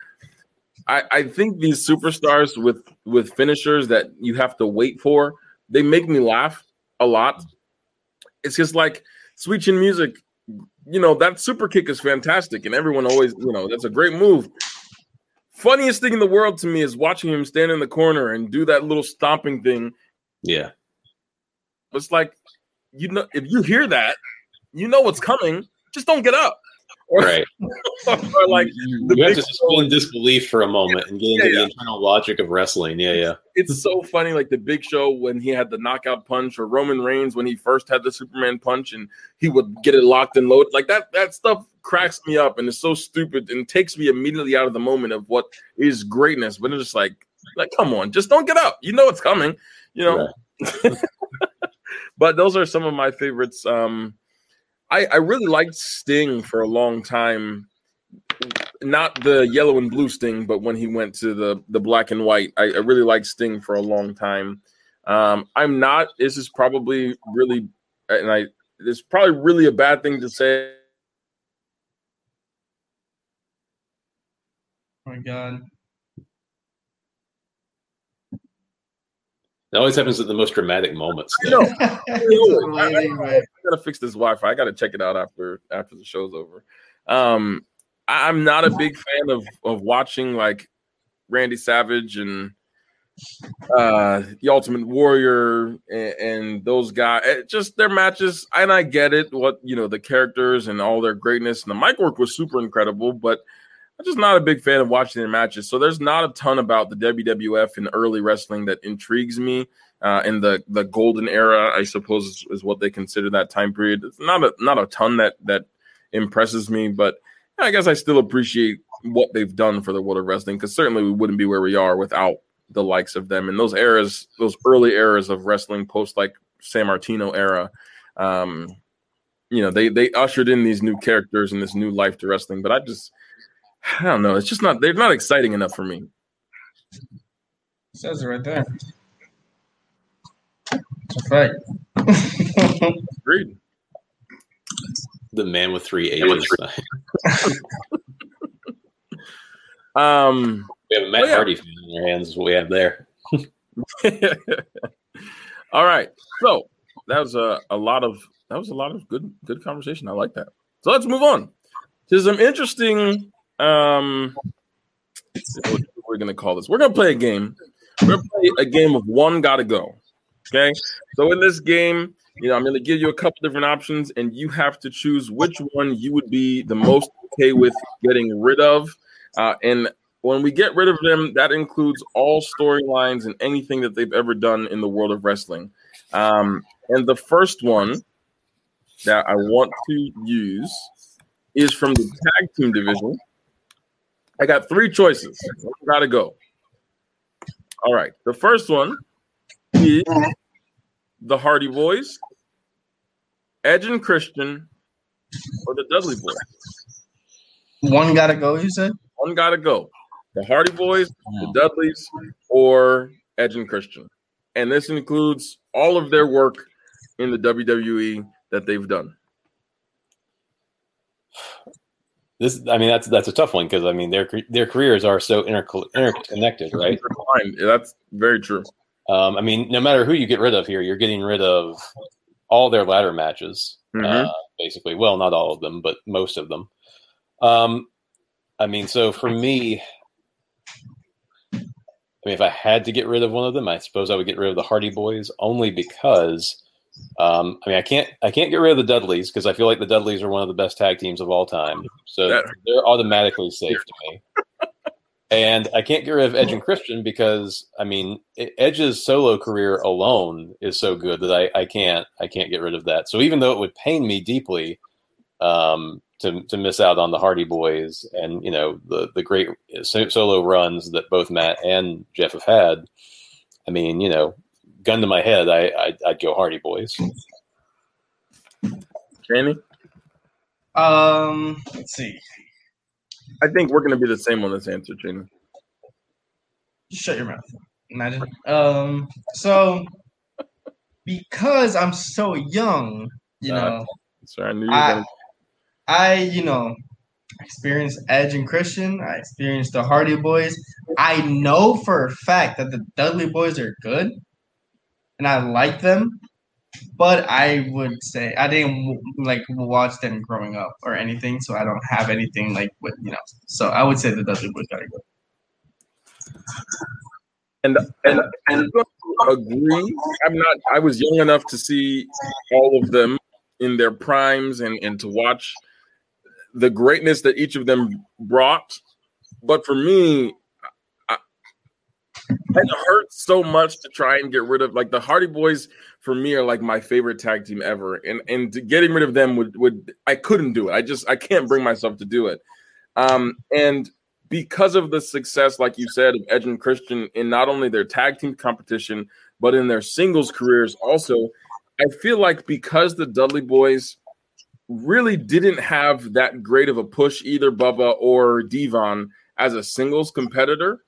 I, I think these superstars with with finishers that you have to wait for, they make me laugh a lot. It's just like Sweet Chin Music, you know, that super kick is fantastic, and everyone always, you know, that's a great move. Funniest thing in the world to me is watching him stand in the corner and do that little stomping thing. Yeah. It's like you know, if you hear that, you know what's coming. Just don't get up. Or, Right. or like You the have big to suspend disbelief for a moment and get into Yeah, the yeah. internal logic of wrestling. Yeah, yeah. it's so funny, like the Big Show when he had the knockout punch, or Roman Reigns when he first had the Superman punch, and he would get it locked and loaded. Like that, that stuff cracks me up, and it's so stupid, and takes me immediately out of the moment of what is greatness. But it's just like, like, come on, just don't get up. You know it's coming. You know. but those are some of my favorites. Um, I I really liked Sting for a long time. Not the yellow and blue Sting, but when he went to the the black and white, I, I really liked Sting for a long time. Um, I'm not. This is probably really, and I. It's probably really a bad thing to say. Oh my god. It always happens at the most dramatic moments. I know. It's amazing, man. I gotta fix this Wi-Fi. I gotta check it out after after the show's over. Um, I- I'm not a big fan of of watching like Randy Savage and uh, the Ultimate Warrior and, and those guys. eh, Just their matches, and I get it. What you know, the characters and all their greatness, and the mic work was super incredible. But I'm just not a big fan of watching their matches. So there's not a ton about the WWF and early wrestling that intrigues me. Uh, in the the golden era, I suppose is, is what they consider that time period. It's not a not a ton that that impresses me, but I guess I still appreciate what they've done for the world of wrestling because certainly we wouldn't be where we are without the likes of them and those eras, those early eras of wrestling post like Sammartino era. Um, you know, they they ushered in these new characters and this new life to wrestling, but I just I don't know, it's just not they're not exciting enough for me. says it right there. That's right. Agreed. The man with three A's. Um we have a Matt Oh, yeah. Hardy fan in our hands. Is what we have there. All right. So that was a, a lot of that was a lot of good good conversation. I like that. So let's move on to some interesting um we're gonna call this. We're gonna play a game. We're gonna play a game of one gotta go. Okay. So in this game, you know, I'm gonna give you a couple different options, and you have to choose which one you would be the most okay with getting rid of. Uh, and when we get rid of them, that includes all storylines and anything that they've ever done in the world of wrestling. Um, and the first one that I want to use is from the tag team division. I got three choices. Gotta go. All right. The first one is the Hardy Boys, Edge and Christian, or the Dudley Boys. One gotta go. You said. One gotta go. The Hardy Boys, the Dudleys, or Edge and Christian. And this includes all of their work in the WWE that they've done. This, I mean, that's that's a tough one because I mean their their careers are so interco- interconnected, right? That's very true. Um, I mean, no matter who you get rid of here, you're getting rid of all their ladder matches, Mhm. uh, basically. Well, not all of them, but most of them. Um, I mean, so for me, I mean, if I had to get rid of one of them, I suppose I would get rid of the Hardy Boys, only because, um, I mean, I can't, I can't get rid of the Dudleys because I feel like the Dudleys are one of the best tag teams of all time, so they're automatically safe to me. And I can't get rid of Edge and Christian because I mean Edge's solo career alone is so good that I, I can't I can't get rid of that. So even though it would pain me deeply um, to to miss out on the Hardy Boys and you know the the great solo runs that both Matt and Jeff have had, I mean you know gun to my head I I'd, I'd go Hardy Boys. Kenny, Um. Let's see. I think we're going to be the same on this answer, Kenny. Just shut your mouth. Imagine. Um. So, because I'm so young, you Uh, know, Sorry, I knew you were I, going I, you know, experienced Edge and Christian. I experienced the Hardy Boys. I know for a fact that the Dudley Boys are good, and I like them. But I would say I didn't like watch them growing up or anything, so I don't have anything like with you know. So I would say the Dudley Boys gotta go. and and and agree. I'm not. I was young enough to see all of them in their primes and and to watch the greatness that each of them brought. But for me, it hurts so much to try and get rid of. Like the Hardy Boys, for me, are like my favorite tag team ever, and and getting rid of them would would I couldn't do it. I just I can't bring myself to do it. Um, and because of the success, like you said, of Edge and Christian in not only their tag team competition, but in their singles careers also, I feel like because the Dudley Boys really didn't have that great of a push, either Bubba or Devon, as a singles competitor,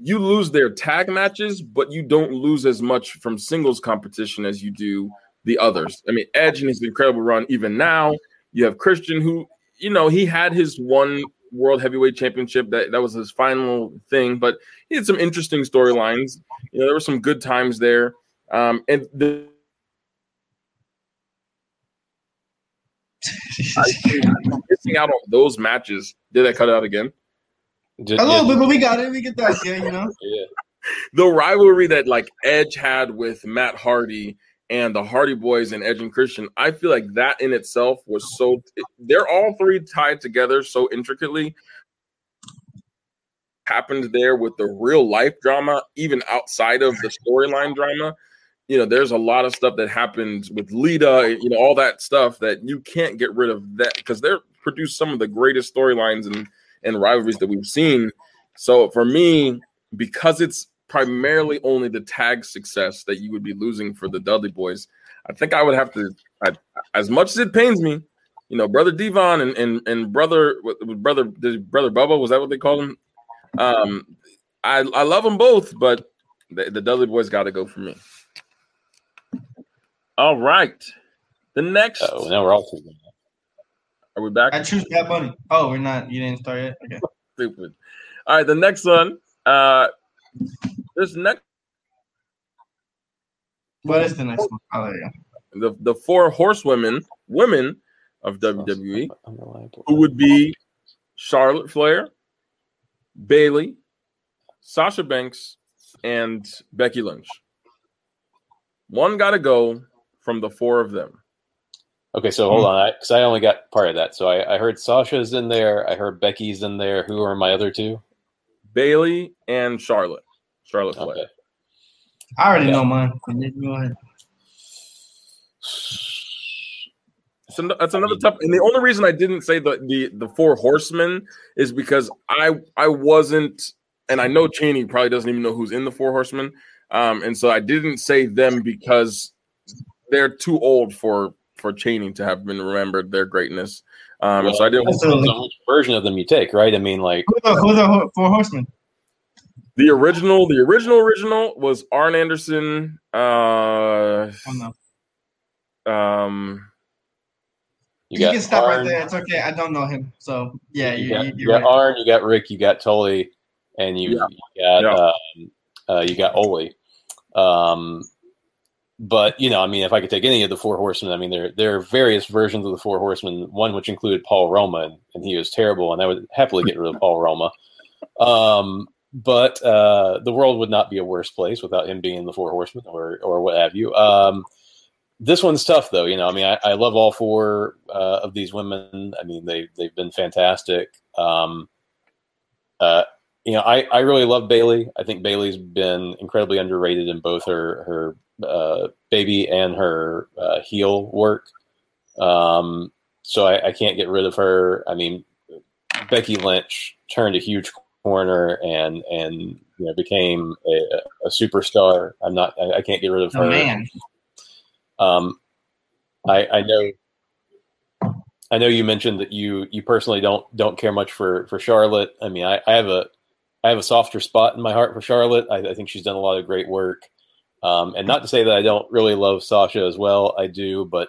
you lose their tag matches, but you don't lose as much from singles competition as you do the others. I mean, Edge and his incredible run, even now, you have Christian, who, you know, he had his one world heavyweight championship that that was his final thing but he had some interesting storylines. You know there were some good times there. Um and the missing out on those matches did i cut it out again Just, A little yeah, bit, but we got it. We get that. Yeah, you know. yeah. the rivalry that like Edge had with Matt Hardy and the Hardy Boys and Edge and Christian, I feel like that in itself was so. They're all three tied together so intricately. Happened there with the real life drama, even outside of the storyline drama. You know, there's a lot of stuff that happens with Lita, you know, all that stuff that you can't get rid of that because they're produced some of the greatest storylines and and rivalries that we've seen. So for me, because it's primarily only the tag success that you would be losing for the Dudley boys, I think I would have to, I, as much as it pains me, you know, brother Devon and and, and brother brother brother Bubba was that what they called him? Um, I I love them both, but the, the Dudley boys got to go for me. All right, the next. Oh, now we're all. Are we back? I choose Bad Bunny. Oh, we're not. You didn't start yet. Okay. Stupid. All right, the next one. Uh, this next. What is the next one? Oh, yeah. The the four horsewomen women of WWE who would be Charlotte Flair, Bayley, Sasha Banks, and Becky Lynch. One got to go from the four of them. Okay, so hold on, because I, I, only got part of that. So I, I, heard Sasha's in there. I heard Becky's in there. Who are my other two? Bayley and Charlotte. Charlotte Flair. Okay. I already yeah. know mine. Go ahead. So that's another tough. And the only reason I didn't say the the the four horsemen is because I I wasn't, and I know Channy probably doesn't even know who's in the four horsemen. Um, and so I didn't say them because they're too old for for Channy to have been remembered their greatness. Um, well, so I didn't. Which version of them you take, right? I mean, like who the, who the four horsemen? The original, the original, original was Arn Anderson. Uh, oh, no. Um, you, you can stop Arn. right there. It's okay. I don't know him, so yeah. You, you got, you, you got right. Arn, you got Rick, you got Tully, and you, yeah. you got yeah. um, uh, you got Ole. Um, but you know, I mean, if I could take any of the four horsemen, I mean, there there are various versions of the four horsemen. One which included Paul Roma, and, and he was terrible, and I would happily get rid of Paul Roma. Um, but uh, the world would not be a worse place without him being the four horsemen or or what have you. Um, this one's tough though. You know, I mean, I, I love all four uh, of these women. I mean, they they've been fantastic. Um, uh, you know, I, I really love Bayley. I think Bayley's been incredibly underrated in both her her uh, baby and her uh, heel work. Um, so I, I, can't get rid of her. I mean, Becky Lynch turned a huge corner and and you know became a, a superstar. I'm not. I, I, can't get rid of oh, her. Man. Um, I, I know. I know you mentioned that you you personally don't don't care much for for Charlotte. I mean, I, I have a I have a softer spot in my heart for Charlotte. I, I think she's done a lot of great work. Um, and not to say that I don't really love Sasha as well, I do, but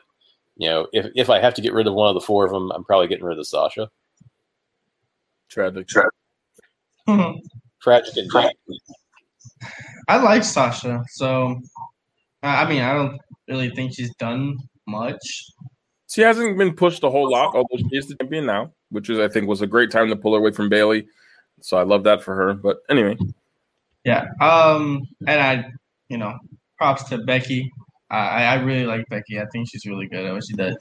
you know, if if I have to get rid of one of the four of them, I'm probably getting rid of Sasha. Tragic, tragic, tragic and tragic. I like Sasha, so I mean, I don't really think she's done much. She hasn't been pushed a whole lot, although she is the champion now, which is I think was a great time to pull her away from Bayley. So I love that for her. But anyway, yeah. Um, and I you know, props to Becky. I, I really like Becky. I think she's really good at what she does.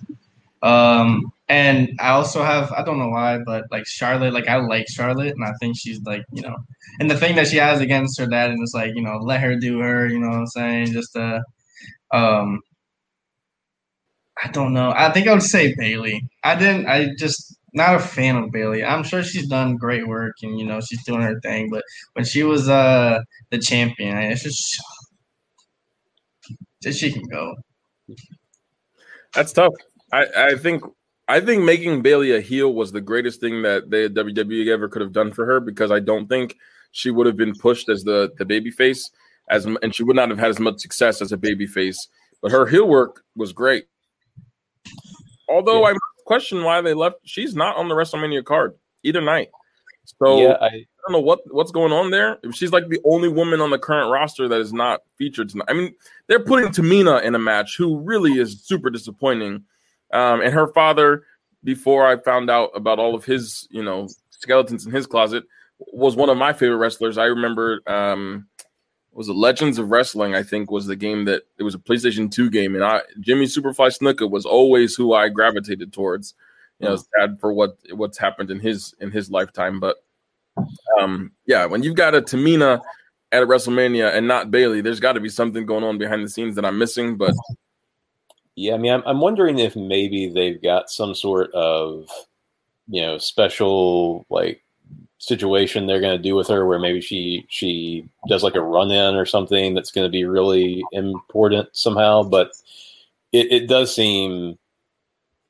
Um, and I also have I don't know why, but like Charlotte, like I like Charlotte, and I think she's like you know, and the thing that she has against her dad, and it's like you know, let her do her. You know what I'm saying? Just uh, um, I don't know. I think I would say Bayley. I didn't. I just not a fan of Bayley. I'm sure she's done great work, and you know she's doing her thing. But when she was uh the champion, it's just she can go. That's tough. I, I think I think making Bayley a heel was the greatest thing that the WWE ever could have done for her because I don't think she would have been pushed as the the baby face as and she would not have had as much success as a baby face. But her heel work was great. Although yeah. I question why they left. She's not on the WrestleMania card either night. So yeah, I, don't know what what's going on there. If she's like the only woman on the current roster that is not featured tonight. I mean, they're putting Tamina in a match, who really is super disappointing. Um, and her father, before I found out about all of his, you know, skeletons in his closet, was one of my favorite wrestlers. I remember um, was it Legends of Wrestling? I think was the game that it was a PlayStation Two game, and I Jimmy Superfly Snuka was always who I gravitated towards. You know, sad for what what's happened in his in his lifetime, but um, yeah, when you've got a Tamina at a WrestleMania and not Bayley, there's got to be something going on behind the scenes that I'm missing. But yeah, I mean, I'm, I'm wondering if maybe they've got some sort of you know special like situation they're going to do with her where maybe she she does like a run in or something that's going to be really important somehow but it, it does seem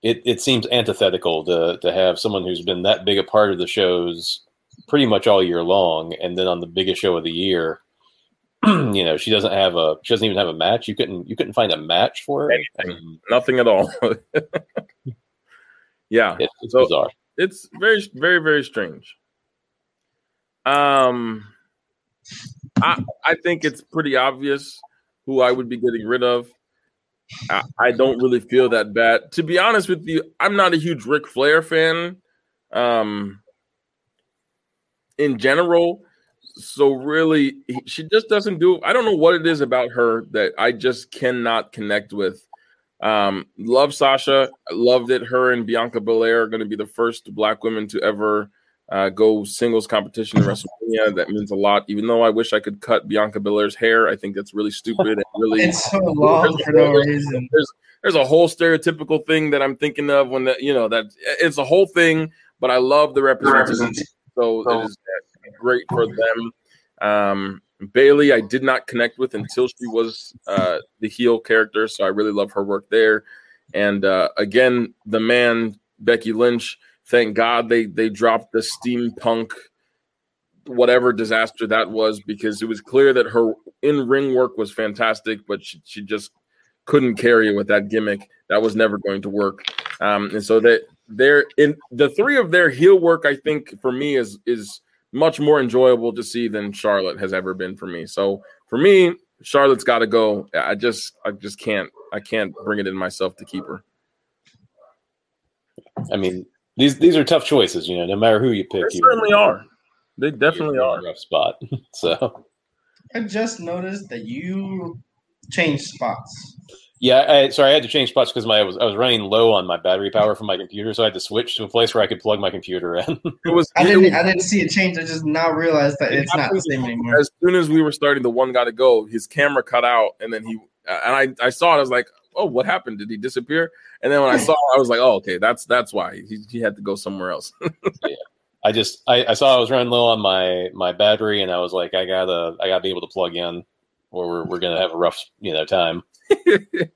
it, it seems antithetical to to have someone who's been that big a part of the shows pretty much all year long and then on the biggest show of the year you know she doesn't have a she doesn't even have a match. You couldn't you couldn't find a match for her? I mean, nothing at all. Yeah. It, it's So- bizarre. it's very very very strange. Um i i think it's pretty obvious who i would be getting rid of. I, I don't really feel that bad. To be honest with you i'm not a huge Ric flair fan. Um in general so really she just doesn't do i don't know what it is about her that i just cannot connect with um, love Sasha. I Loved it. Her and Bianca Belair are going to be the first black women to ever uh, go singles competition in WrestleMania. That means a lot. Even though I wish I could cut Bianca Belair's hair, I think that's really stupid and really. It's so long for no reason. There's there's a whole stereotypical thing that I'm thinking of when that you know that it's a whole thing. But I love the representation, so it is great for them. Um, Bayley, I did not connect with until she was uh, the heel character, so I really love her work there. And uh, again, the man Becky Lynch. Thank God they they dropped the steampunk whatever disaster that was because it was clear that her in ring work was fantastic, but she, she just couldn't carry it with that gimmick. That was never going to work. Um, and so that they're in the three of their heel work, I think for me is is much more enjoyable to see than Charlotte has ever been for me. So for me, Charlotte's got to go. I just I just can't I can't bring it in myself to keep her. i mean these these are tough choices you know no matter who you pick They you certainly are. They definitely you're in rough spot so I just noticed that you changed spots. Yeah, I, sorry, I had to change spots because my I was I was running low on my battery power from my computer, so I had to switch to a place where I could plug my computer in. It was. I didn't. I didn't see it change. I just now realized that It it's not the same anymore. as soon as we were starting, the one got to go. His camera cut out, and then he and I I saw it. I was like, "Oh, what happened? Did he disappear?" And then when I saw, it, I was like, "Oh, okay, that's that's why he, he had to go somewhere else." I just I, I saw I was running low on my my battery, and I was like, I gotta I gotta be able to plug in, or we're we're gonna have a rough you know time.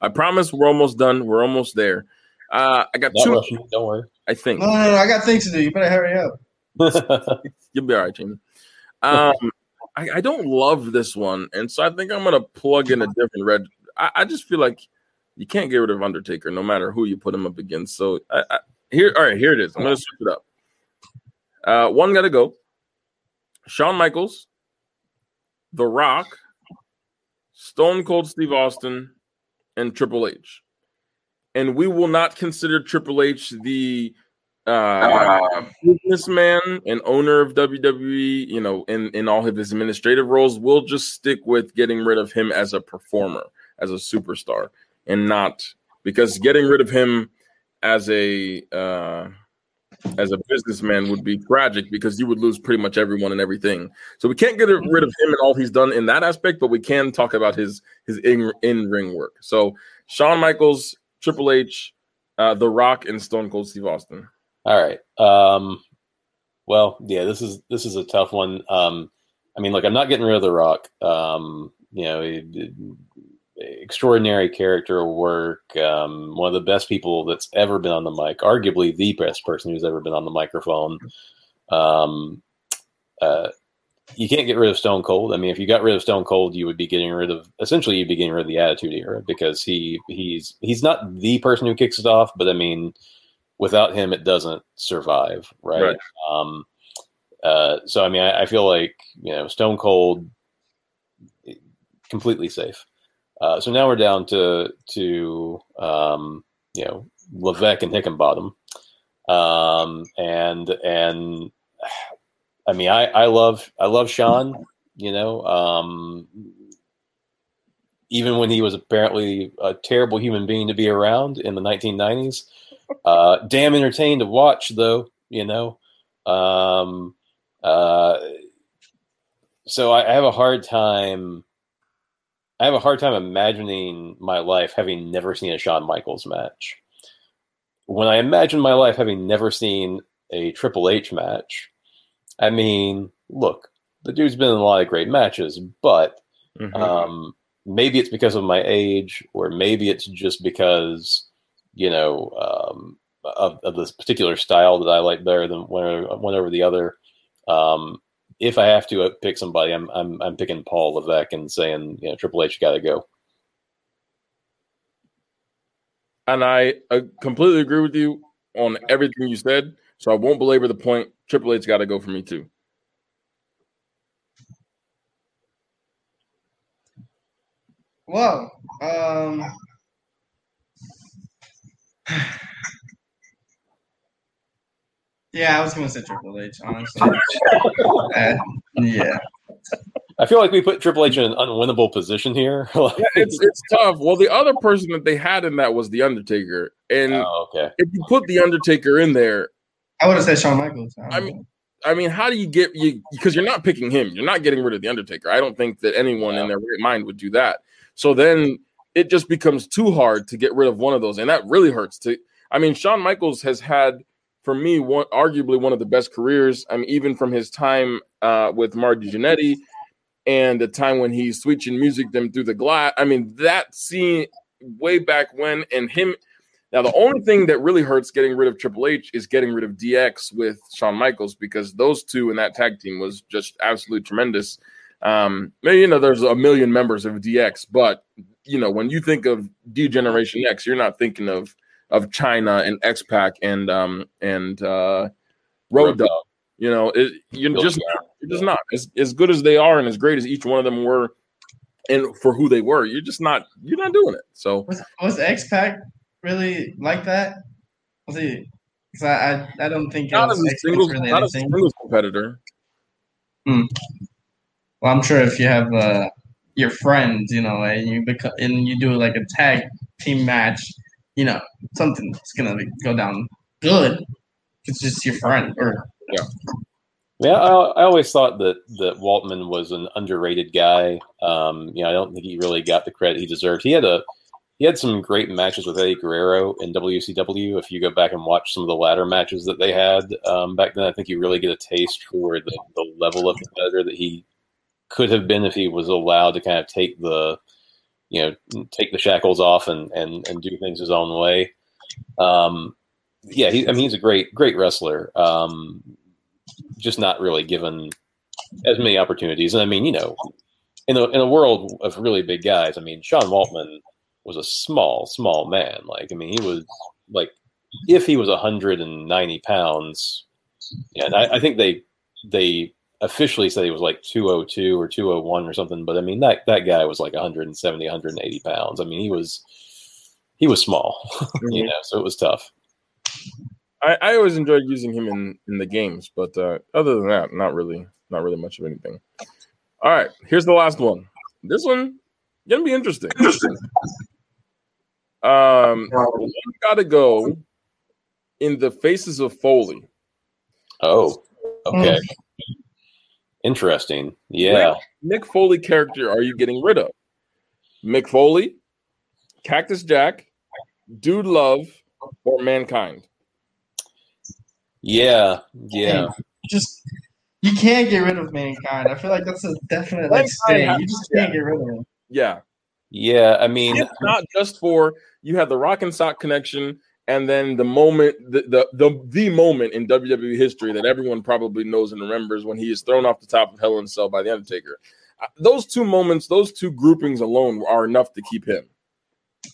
I promise we're almost done. We're almost there. Uh, I got Not two, rushing, don't worry. I think. No, no, no, I got things to do. You better hurry up. You'll be all right, Jamie. Um, I, I don't love this one, and so I think I'm gonna plug in a different red. I, I just feel like you can't get rid of Undertaker, no matter who you put him up against. So I, I, here, all right, here it is. I'm gonna switch it up. Uh, one got to go. Shawn Michaels, The Rock, Stone Cold Steve Austin, and Triple H. And we will not consider Triple H the uh, businessman and owner of WWE, you know, in, in all of his administrative roles, we'll just stick with getting rid of him as a performer, as a superstar, and not because getting rid of him as a uh, as a businessman would be tragic because you would lose pretty much everyone and everything. So we can't get rid of him and all he's done in that aspect, but we can talk about his his in in ring work. So Shawn Michaels, Triple H, uh, The Rock, and Stone Cold Steve Austin. All right. Um, well, yeah, this is this is a tough one. Um, I mean, look, I'm not getting rid of the Rock. Um, you know, extraordinary character work. Um, one of the best people that's ever been on the mic, arguably the best person who's ever been on the microphone. Um, uh, you can't get rid of Stone Cold. I mean, if you got rid of Stone Cold, you would be getting rid of essentially you'd be getting rid of the Attitude Era because he he's he's not the person who kicks it off, but I mean, without him, it doesn't survive, right? Right. Um, uh, so I mean, I, I feel like you know Stone Cold completely safe. Uh, so now we're down to to um, you know Levesque and Hickenbottom, um, and and I mean I, I love I love Shawn. You know, um, even when he was apparently a terrible human being to be around in the 1990s. Uh, damn entertained to watch, though. You know, um, uh, so I, I have a hard time. I have a hard time imagining my life having never seen a Shawn Michaels match. When I imagine my life having never seen a Triple H match, I mean, look, the dude's been in a lot of great matches, but Mhm. um, maybe it's because of my age, or maybe it's just because you know um, of, of this particular style that I like better than one, one over the other. Um, if I have to uh, pick somebody, I'm I'm I'm picking Paul Levesque and saying you know Triple H you got to go. and I uh, completely agree with you on everything you said. So I won't belabor the point. Triple H got to go for me too. Well, um, yeah, I was gonna say Triple H, honestly. Uh, yeah, I feel like we put Triple H in an unwinnable position here. Like- Yeah, it's it's tough. Well, the other person that they had in that was the Undertaker, and oh, okay. if you put the Undertaker in there, I would have said Shawn Michaels. I mean, I mean, how do you get you? Because you're not picking him. You're not getting rid of the Undertaker. I don't think that anyone in their right mind would do that. So then it just becomes too hard to get rid of one of those, and that really hurts. To I mean, Shawn Michaels has had for me one arguably one of the best careers. I mean, even from his time uh, with Marty Jannetty and the time when he's switching music them through the glass. I mean, that scene way back when, and him. Now, the only thing that really hurts getting rid of Triple H is getting rid of DX with Shawn Michaels because those two in that tag team was just absolutely tremendous. Um, you know, there's a million members of DX, but you know, when you think of D Generation X, you're not thinking of of Chyna and X Pac and um and uh, Road Dogg. You know, it, you're just Shaw. you're just not as as good as they are and as great as each one of them were, and for who they were. You're just not you're not doing it. So was was X Pac really like that? Was he? Because I, I I don't think it not was as a X-Pac singles, really not as a anything. singles competitor. Well, I'm sure if you have uh, your friends, you know, and you become and you do like a tag team match, you know, something's gonna go down good. It's just your friend, or Yeah, I, I always thought that that Waltman was an underrated guy. Um, you know, I don't think he really got the credit he deserved. He had a he had some great matches with Eddie Guerrero in WCW. If you go back and watch some of the latter matches that they had um, back then, I think you really get a taste for the, the level of competitor that he could have been if he was allowed to kind of take the you know take the shackles off and and and do things his own way. Um, yeah, he, I mean he's a great great wrestler. Um, just not really given as many opportunities. And I mean, you know, in a in a world of really big guys, I mean, Sean Waltman was a small, small man. Like, I mean, he was like, if he was 190 pounds, and I, I think they they officially said he was like 202 or 201 or something, but I mean that that guy was like 170, 180 pounds. I mean, he was he was small, you know, so it was tough. I, I always enjoyed using him in in the games, but uh, other than that, not really, not really much of anything. All right, here's the last one. This one gonna be interesting. interesting Um, one got to go in the faces of Foley. Oh, okay. Interesting. Yeah. Mick Foley character are you getting rid of? Mick Foley, Cactus Jack, Dude Love, or Mankind? Yeah. Yeah. just you can't get rid of mankind. I feel like that's a definite like stay. You just can't get rid of him. Yeah, Yeah. I mean, it's not just for you have the Rock and Sock connection, and then the moment, the, the the the moment in WWE history that everyone probably knows and remembers when he is thrown off the top of Hell in a Cell by the Undertaker. Uh, Those two moments, those two groupings alone are enough to keep him.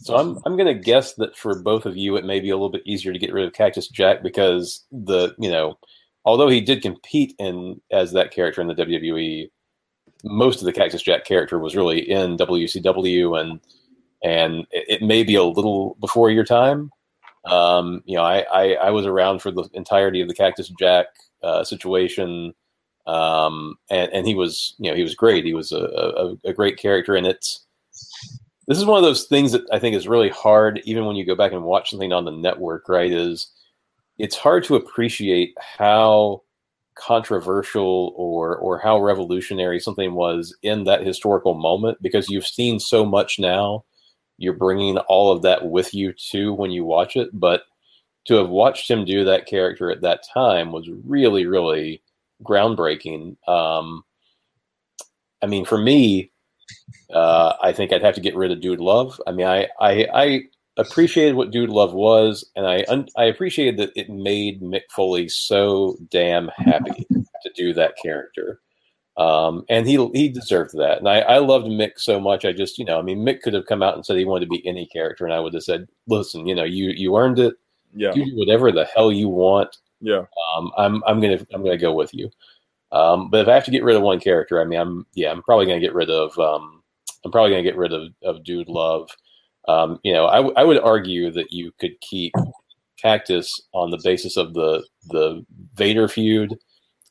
So I'm I'm gonna guess that for both of you, it may be a little bit easier to get rid of Cactus Jack because the you know, although he did compete in as that character in the WWE, most of the Cactus Jack character was really in WCW, and and it, it may be a little before your time. Um, you know, I, I I was around for the entirety of the Cactus Jack uh, situation. um, and and he was you know he was great. He was a, a, a great character, and it's this is one of those things that I think is really hard, even when you go back and watch something on the network. Right? Is it's hard to appreciate how controversial or or how revolutionary something was in that historical moment because you've seen so much now you're bringing all of that with you too when you watch it but to have watched him do that character at that time was really really groundbreaking. Um i mean for me uh i think i'd have to get rid of dude love. I mean i i i appreciated what Dude Love was, and I un- I appreciated that it made Mick Foley so damn happy to do that character, um, and he he deserved that. And I, I loved Mick so much. I just you know I mean Mick could have come out and said he wanted to be any character, and I would have said, listen, you know you you earned it. Yeah, do whatever the hell you want. Yeah, um, I'm I'm gonna I'm gonna go with you. Um, but if I have to get rid of one character, I mean I'm yeah I'm probably gonna get rid of um, I'm probably gonna get rid of, of Dude Love. Um, you know, I, w- I would argue that you could keep Cactus on the basis of the the Vader feud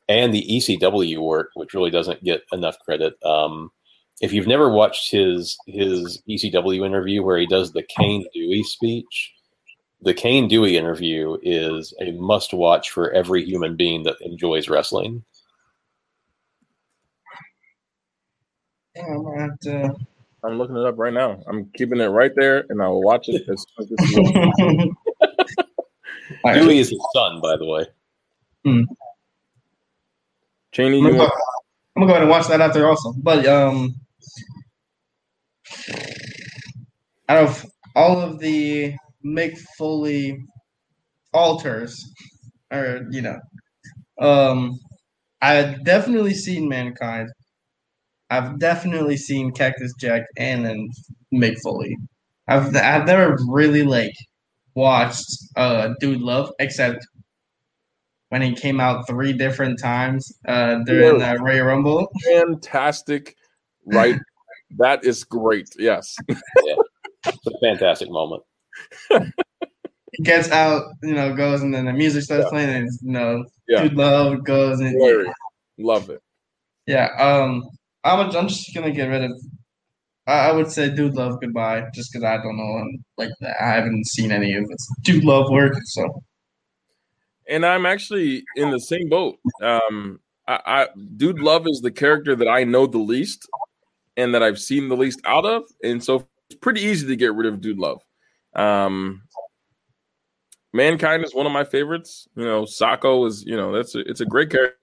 and the ECW work, which really doesn't get enough credit. Um, if you've never watched his his ECW interview where he does the Cane Dewey speech, the Cane Dewey interview is a must watch for every human being that enjoys wrestling. Yeah, I'm gonna have to I'm looking it up right now. I'm keeping it right there, and I will watch it as soon as this is Dewey is his son, by the way. Hmm. Channy, I'm gonna, want? go, I'm gonna go ahead and watch that after also. But um, out of all of the Mick Foley alters, or you know, um, I've definitely seen Mankind. I've definitely seen Cactus Jack and then Mick Foley. I've I've never really like watched uh Dude Love except when he came out three different times uh during the Royal Rumble. Fantastic, right? that is great. Yes. yeah. It's a fantastic moment. he gets out, you know, goes and then the music starts yeah. playing and you know, yeah. Dude Love goes and Hilarious. love it. Yeah, um I'm, I'm just gonna get rid of. I, I would say Dude Love goodbye, just because I don't know like I haven't seen any of its Dude Love work. So, and I'm actually in the same boat. Um, I, I Dude Love is the character that I know the least, and that I've seen the least out of, and so it's pretty easy to get rid of Dude Love. Um, Mankind is one of my favorites. You know, Socko is you know that's a, it's a great character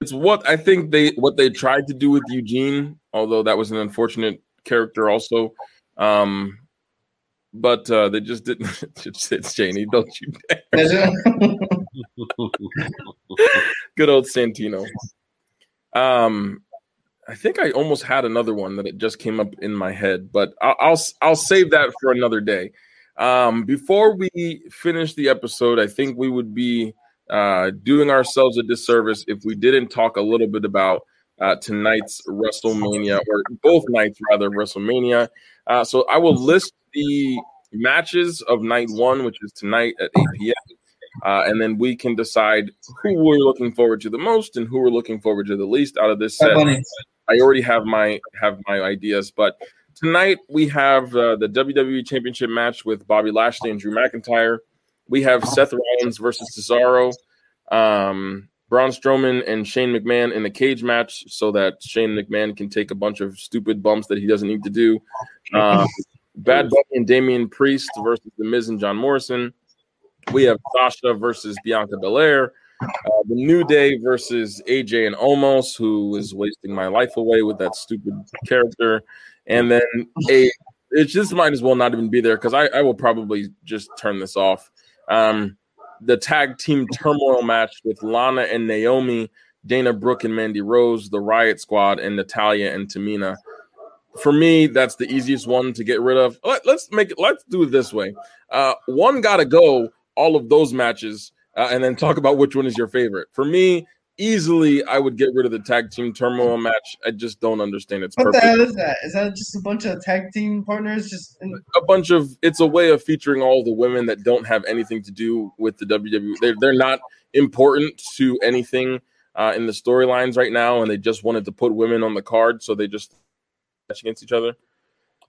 it's what I think they what they tried to do with Eugene, although that was an unfortunate character also. Um, but uh, they just didn't. it's Channy, don't you dare! Good old Santino. Um, I think I almost had another one that it just came up in my head, but I'll I'll, I'll save that for another day. Um, before we finish the episode, I think we would be uh, doing ourselves a disservice if we didn't talk a little bit about uh, tonight's WrestleMania, or both nights rather, WrestleMania. Uh, so I will list the matches of night one, which is tonight at 8 p.m. Uh, and then we can decide who we're looking forward to the most and who we're looking forward to the least out of this set. I already have my have my ideas, but tonight we have uh, the WWE Championship match with Bobby Lashley and Drew McIntyre. We have Seth Rollins versus Cesaro, um, Braun Strowman and Shane McMahon in a cage match so that Shane McMahon can take a bunch of stupid bumps that he doesn't need to do. Um, Bad Bunny and Damian Priest versus The Miz and John Morrison. We have Sasha versus Bianca Belair. Uh, the New Day versus AJ and Omos, who is wasting my life away with that stupid character. And then a it just might as well not even be there because I, I will probably just turn this off. Um, the tag team turmoil match with Lana and Naomi, Dana Brooke and Mandy Rose, the Riot Squad, and Natalya and Tamina. For me, that's the easiest one to get rid of. Let, us make it. Let's do it this way. Uh, one got to go. All of those matches, uh, and then talk about which one is your favorite. For me, easily I would get rid of the tag team turmoil match. I just don't understand its what purpose. the hell is that? Is that just a bunch of tag team partners? Just in- a bunch of it's a way of featuring all the women that don't have anything to do with the WWE. They're they're not important to anything. uh, in the storylines right now, and they just wanted to put women on the card, so they just match against each other.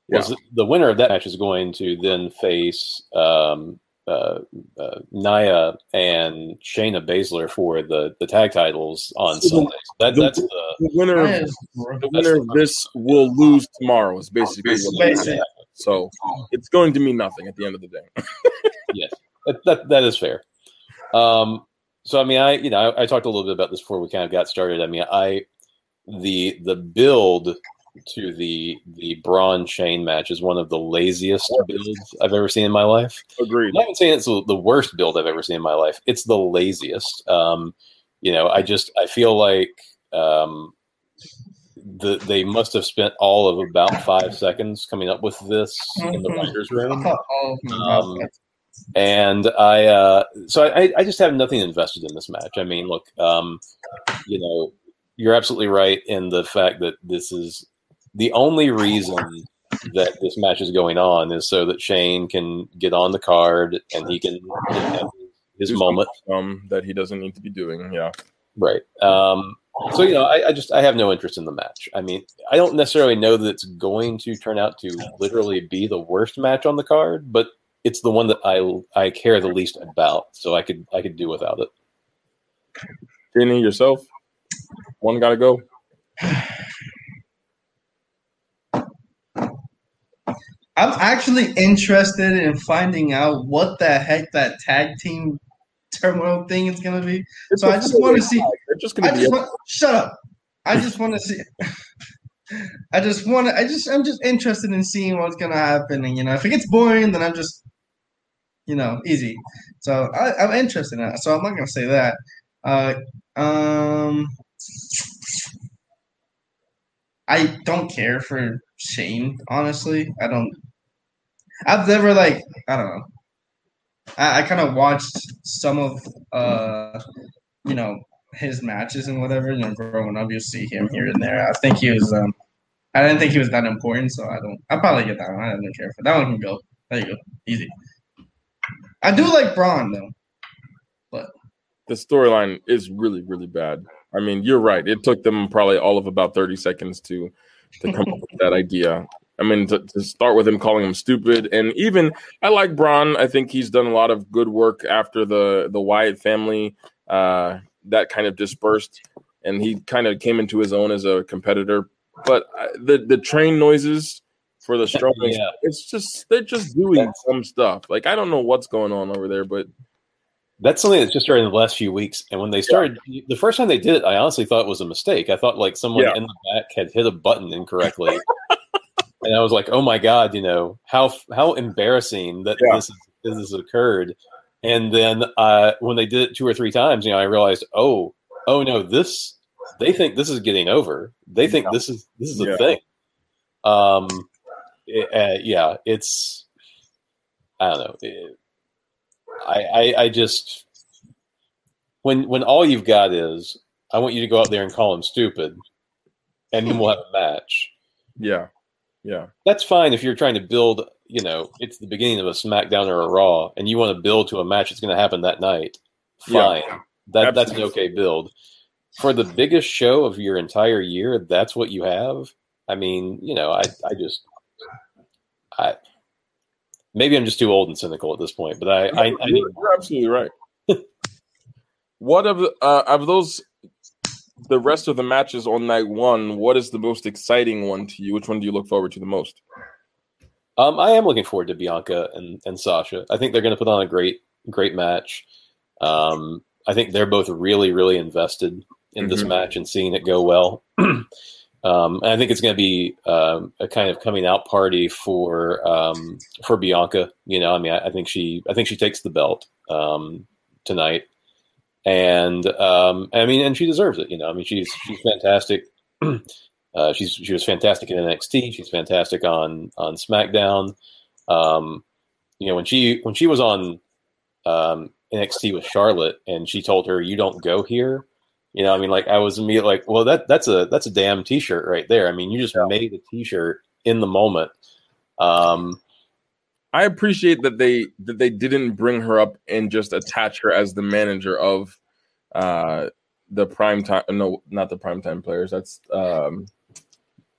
Yeah. Well, the winner of that match is going to then face um, uh, uh, Nia and Shayna Baszler for the, the tag titles on so Sunday. That, the, that's the, the winner. Of, the winner of this will lose tomorrow. Is basically what basically. So it's going to mean nothing at the end of the day. yes, that, that, that is fair. Um, so I mean, I you know I, I, talked a little bit about this before we kind of got started. I mean, I the the build to the the Braun Shane match is one of the laziest builds I've ever seen in my life. Agreed. I'm not saying it's the worst build I've ever seen in my life. It's the laziest. Um, you know, I just I feel like um, the they must have spent all of about five seconds coming up with this in the mm-hmm. writers' room. Um, and I, uh, so I, I just have nothing invested in this match. I mean, look, um, you know, you're absolutely right in the fact that this is the only reason that this match is going on is so that Shane can get on the card and he can have his moment um, that he doesn't need to be doing. Yeah, right. Um, so you know, I, I, just I have no interest in the match. I mean, I don't necessarily know that it's going to turn out to literally be the worst match on the card, but it's the one that I I care the least about. So I could I could do without it. Channy, yourself, one got to go. I'm actually interested in finding out what the heck that tag team turmoil thing is going to be. It's so I just want to see. They're just going to be. Want, shut up. I just want to see. I just want to. I just. I'm just interested in seeing what's going to happen, and you know, if it gets boring, then I'm just, you know, easy. So I, am interested in that. So I'm not going to say that. Uh, um, I don't care for Shane. Honestly, I don't. I've never like I don't know. I, I kind of watched some of uh you know his matches and whatever. You know, growing up, you see him here and there. I think he was. um I didn't think he was that important, so I don't. I probably get that one. I don't care for that one. Can go. There you go. Easy. I do like Braun though, but the storyline is really really bad. I mean, you're right. It took them probably all of about 30 seconds to to come up with that idea. I mean, to, to, start with him calling him stupid, and even I like Braun. I think he's done a lot of good work after the the Wyatt family uh, that kind of dispersed, and he kind of came into his own as a competitor. But uh, the the train noises for the Strowman, yeah. it's just they're just doing some stuff. Like I don't know what's going on over there, but that's something that's just started in the last few weeks. And when they started, yeah. the first time they did it, I honestly thought it was a mistake. I thought like someone yeah. in the back had hit a button incorrectly. and I was like, "Oh my god!" You know how how embarrassing that yeah. this this has occurred. And then uh, when they did it two or three times, you know, I realized, oh, oh no, this they think this is getting over. They think yeah. this is this is a yeah. thing. Um, it, uh, yeah, it's I don't know. It, I, I I just when when all you've got is I want you to go out there and call him stupid, and then we'll have a match. Yeah. Yeah. That's fine if you're trying to build, you know, it's the beginning of a SmackDown or a Raw and you want to build to a match that's going to happen that night. Fine. Yeah, that, that's an okay build. For the biggest show of your entire year, that's what you have. I mean, you know, I, I just, I, maybe I'm just too old and cynical at this point, but I, I, I you're, you're absolutely right. what of uh, of those the rest of the matches on night one, what is the most exciting one to you? Which one do you look forward to the most? Um, I am looking forward to Bianca and, and Sasha. I think they're going to put on a great, great match. Um, I think they're both really, really invested in mm-hmm. this match and seeing it go well. um, and I think it's going to be um, a kind of coming out party for um, for Bianca. You know, I mean, I, I, think she, I think she takes the belt um, tonight and um, I mean, and she deserves it. You know, I mean, she's she's fantastic. uh, she's she was fantastic in NXT. She's fantastic on on SmackDown. Um, you know, when she when she was on um, NXT with Charlotte, and she told her, "You don't go here." You know, I mean, like I was immediately like, "Well, that that's a that's a damn T-shirt right there." I mean, you just yeah. made a T-shirt in the moment. Um, I appreciate that they that they didn't bring her up and just attach her as the manager of uh the prime time. No, not the prime time players. That's um,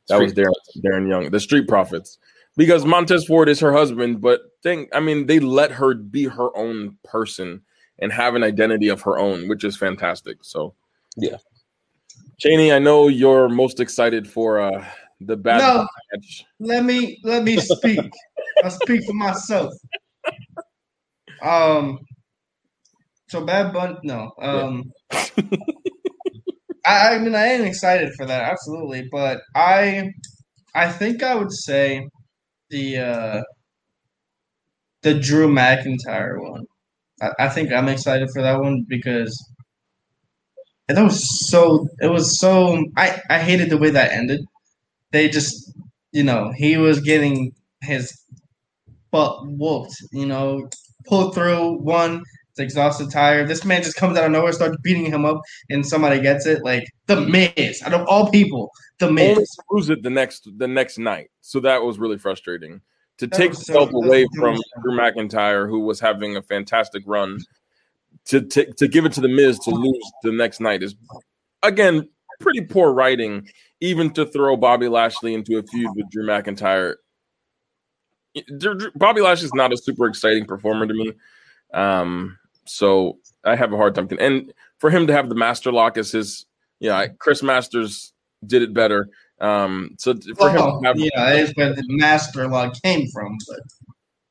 that Street was Darren, Darren Young, the Street Profits, because Montez Ford is her husband. But thing, I mean, they let her be her own person and have an identity of her own, which is fantastic. So, Yeah. Channy, I know you're most excited for uh the bad No. match. Let me let me speak. I speak for myself. Um. So Bad Bunny, no. Um. I, I mean, I am excited for that, absolutely, but I, I think I would say, the uh, the Drew McIntyre one. I, I think I'm excited for that one because it was so. It was so. I I hated the way that ended. They just, you know, he was getting his butt whooped. You know, pulled through one. It's exhausted, tired. This man just comes out of nowhere, starts beating him up, and somebody gets it. Like the Miz, out of all people, the Miz. to lose it the next the next night. So that was really frustrating. To That take was so- away so from. Drew McIntyre, who was having a fantastic run, to to, to give it to the Miz to lose the next night is again pretty poor writing. Even to throw Bobby Lashley into a feud with Drew McIntyre. Bobby Lashley is not a super exciting performer to me. Um, so I have a hard time. And for him to have the Master Lock as his, yeah, Chris Masters did it better. Um, so for him, Well, have, yeah, that is where the master lock came from. But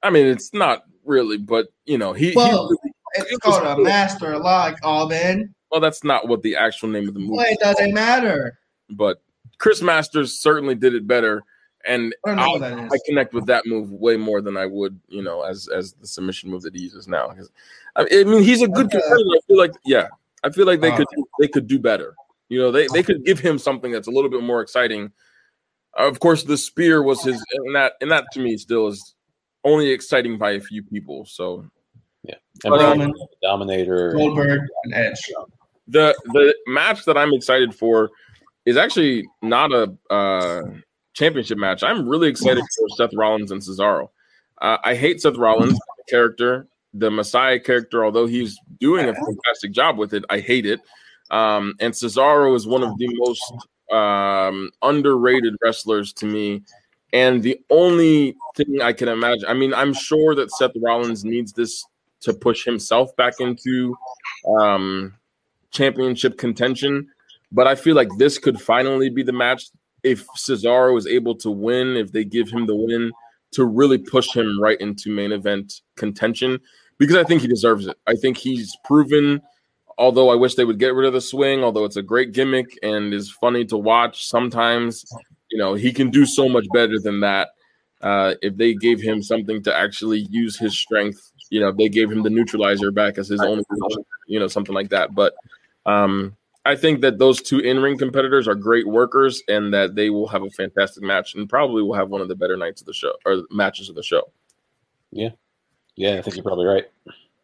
I mean, it's not really, but you know, he, well, he it's it called a cool. master lock, Oh man, well, that's not what the actual name of the movie. well, it doesn't matter. But Chris Masters certainly did it better, and I I, what that is. I connect with that move way more than I would, you know, as as the submission move that he uses now. 'Cause, I I mean, he's a good Okay. competitor. I feel like, yeah, I feel like they Oh. could they could do better. You know, they they could give him something that's a little bit more exciting. Of course, the spear was his, and that and that to me still is only exciting by a few people. So yeah. And But, um, Dominator. Goldberg and Edge. the the match that I'm excited for is actually not a uh, championship match. I'm really excited for Seth Rollins and Cesaro. Uh, I hate Seth Rollins the character, the Messiah character. Although he's doing a fantastic job with it, I hate it. Um, and Cesaro is one of the most um, underrated wrestlers to me. And the only thing I can imagine, I mean, I'm sure that Seth Rollins needs this to push himself back into um, championship contention. But I feel like this could finally be the match if Cesaro is able to win, if they give him the win to really push him right into main event contention, because I think he deserves it. I think he's proven, although I wish they would get rid of the swing, although it's a great gimmick and is funny to watch sometimes, you know, he can do so much better than that. Uh, if they gave him something to actually use his strength, you know, if they gave him the neutralizer back as his only, you know, something like that. But um, I think that those two in-ring competitors are great workers, and that they will have a fantastic match, and probably will have one of the better nights of the show or matches of the show. Yeah, Yeah, I think you're probably right.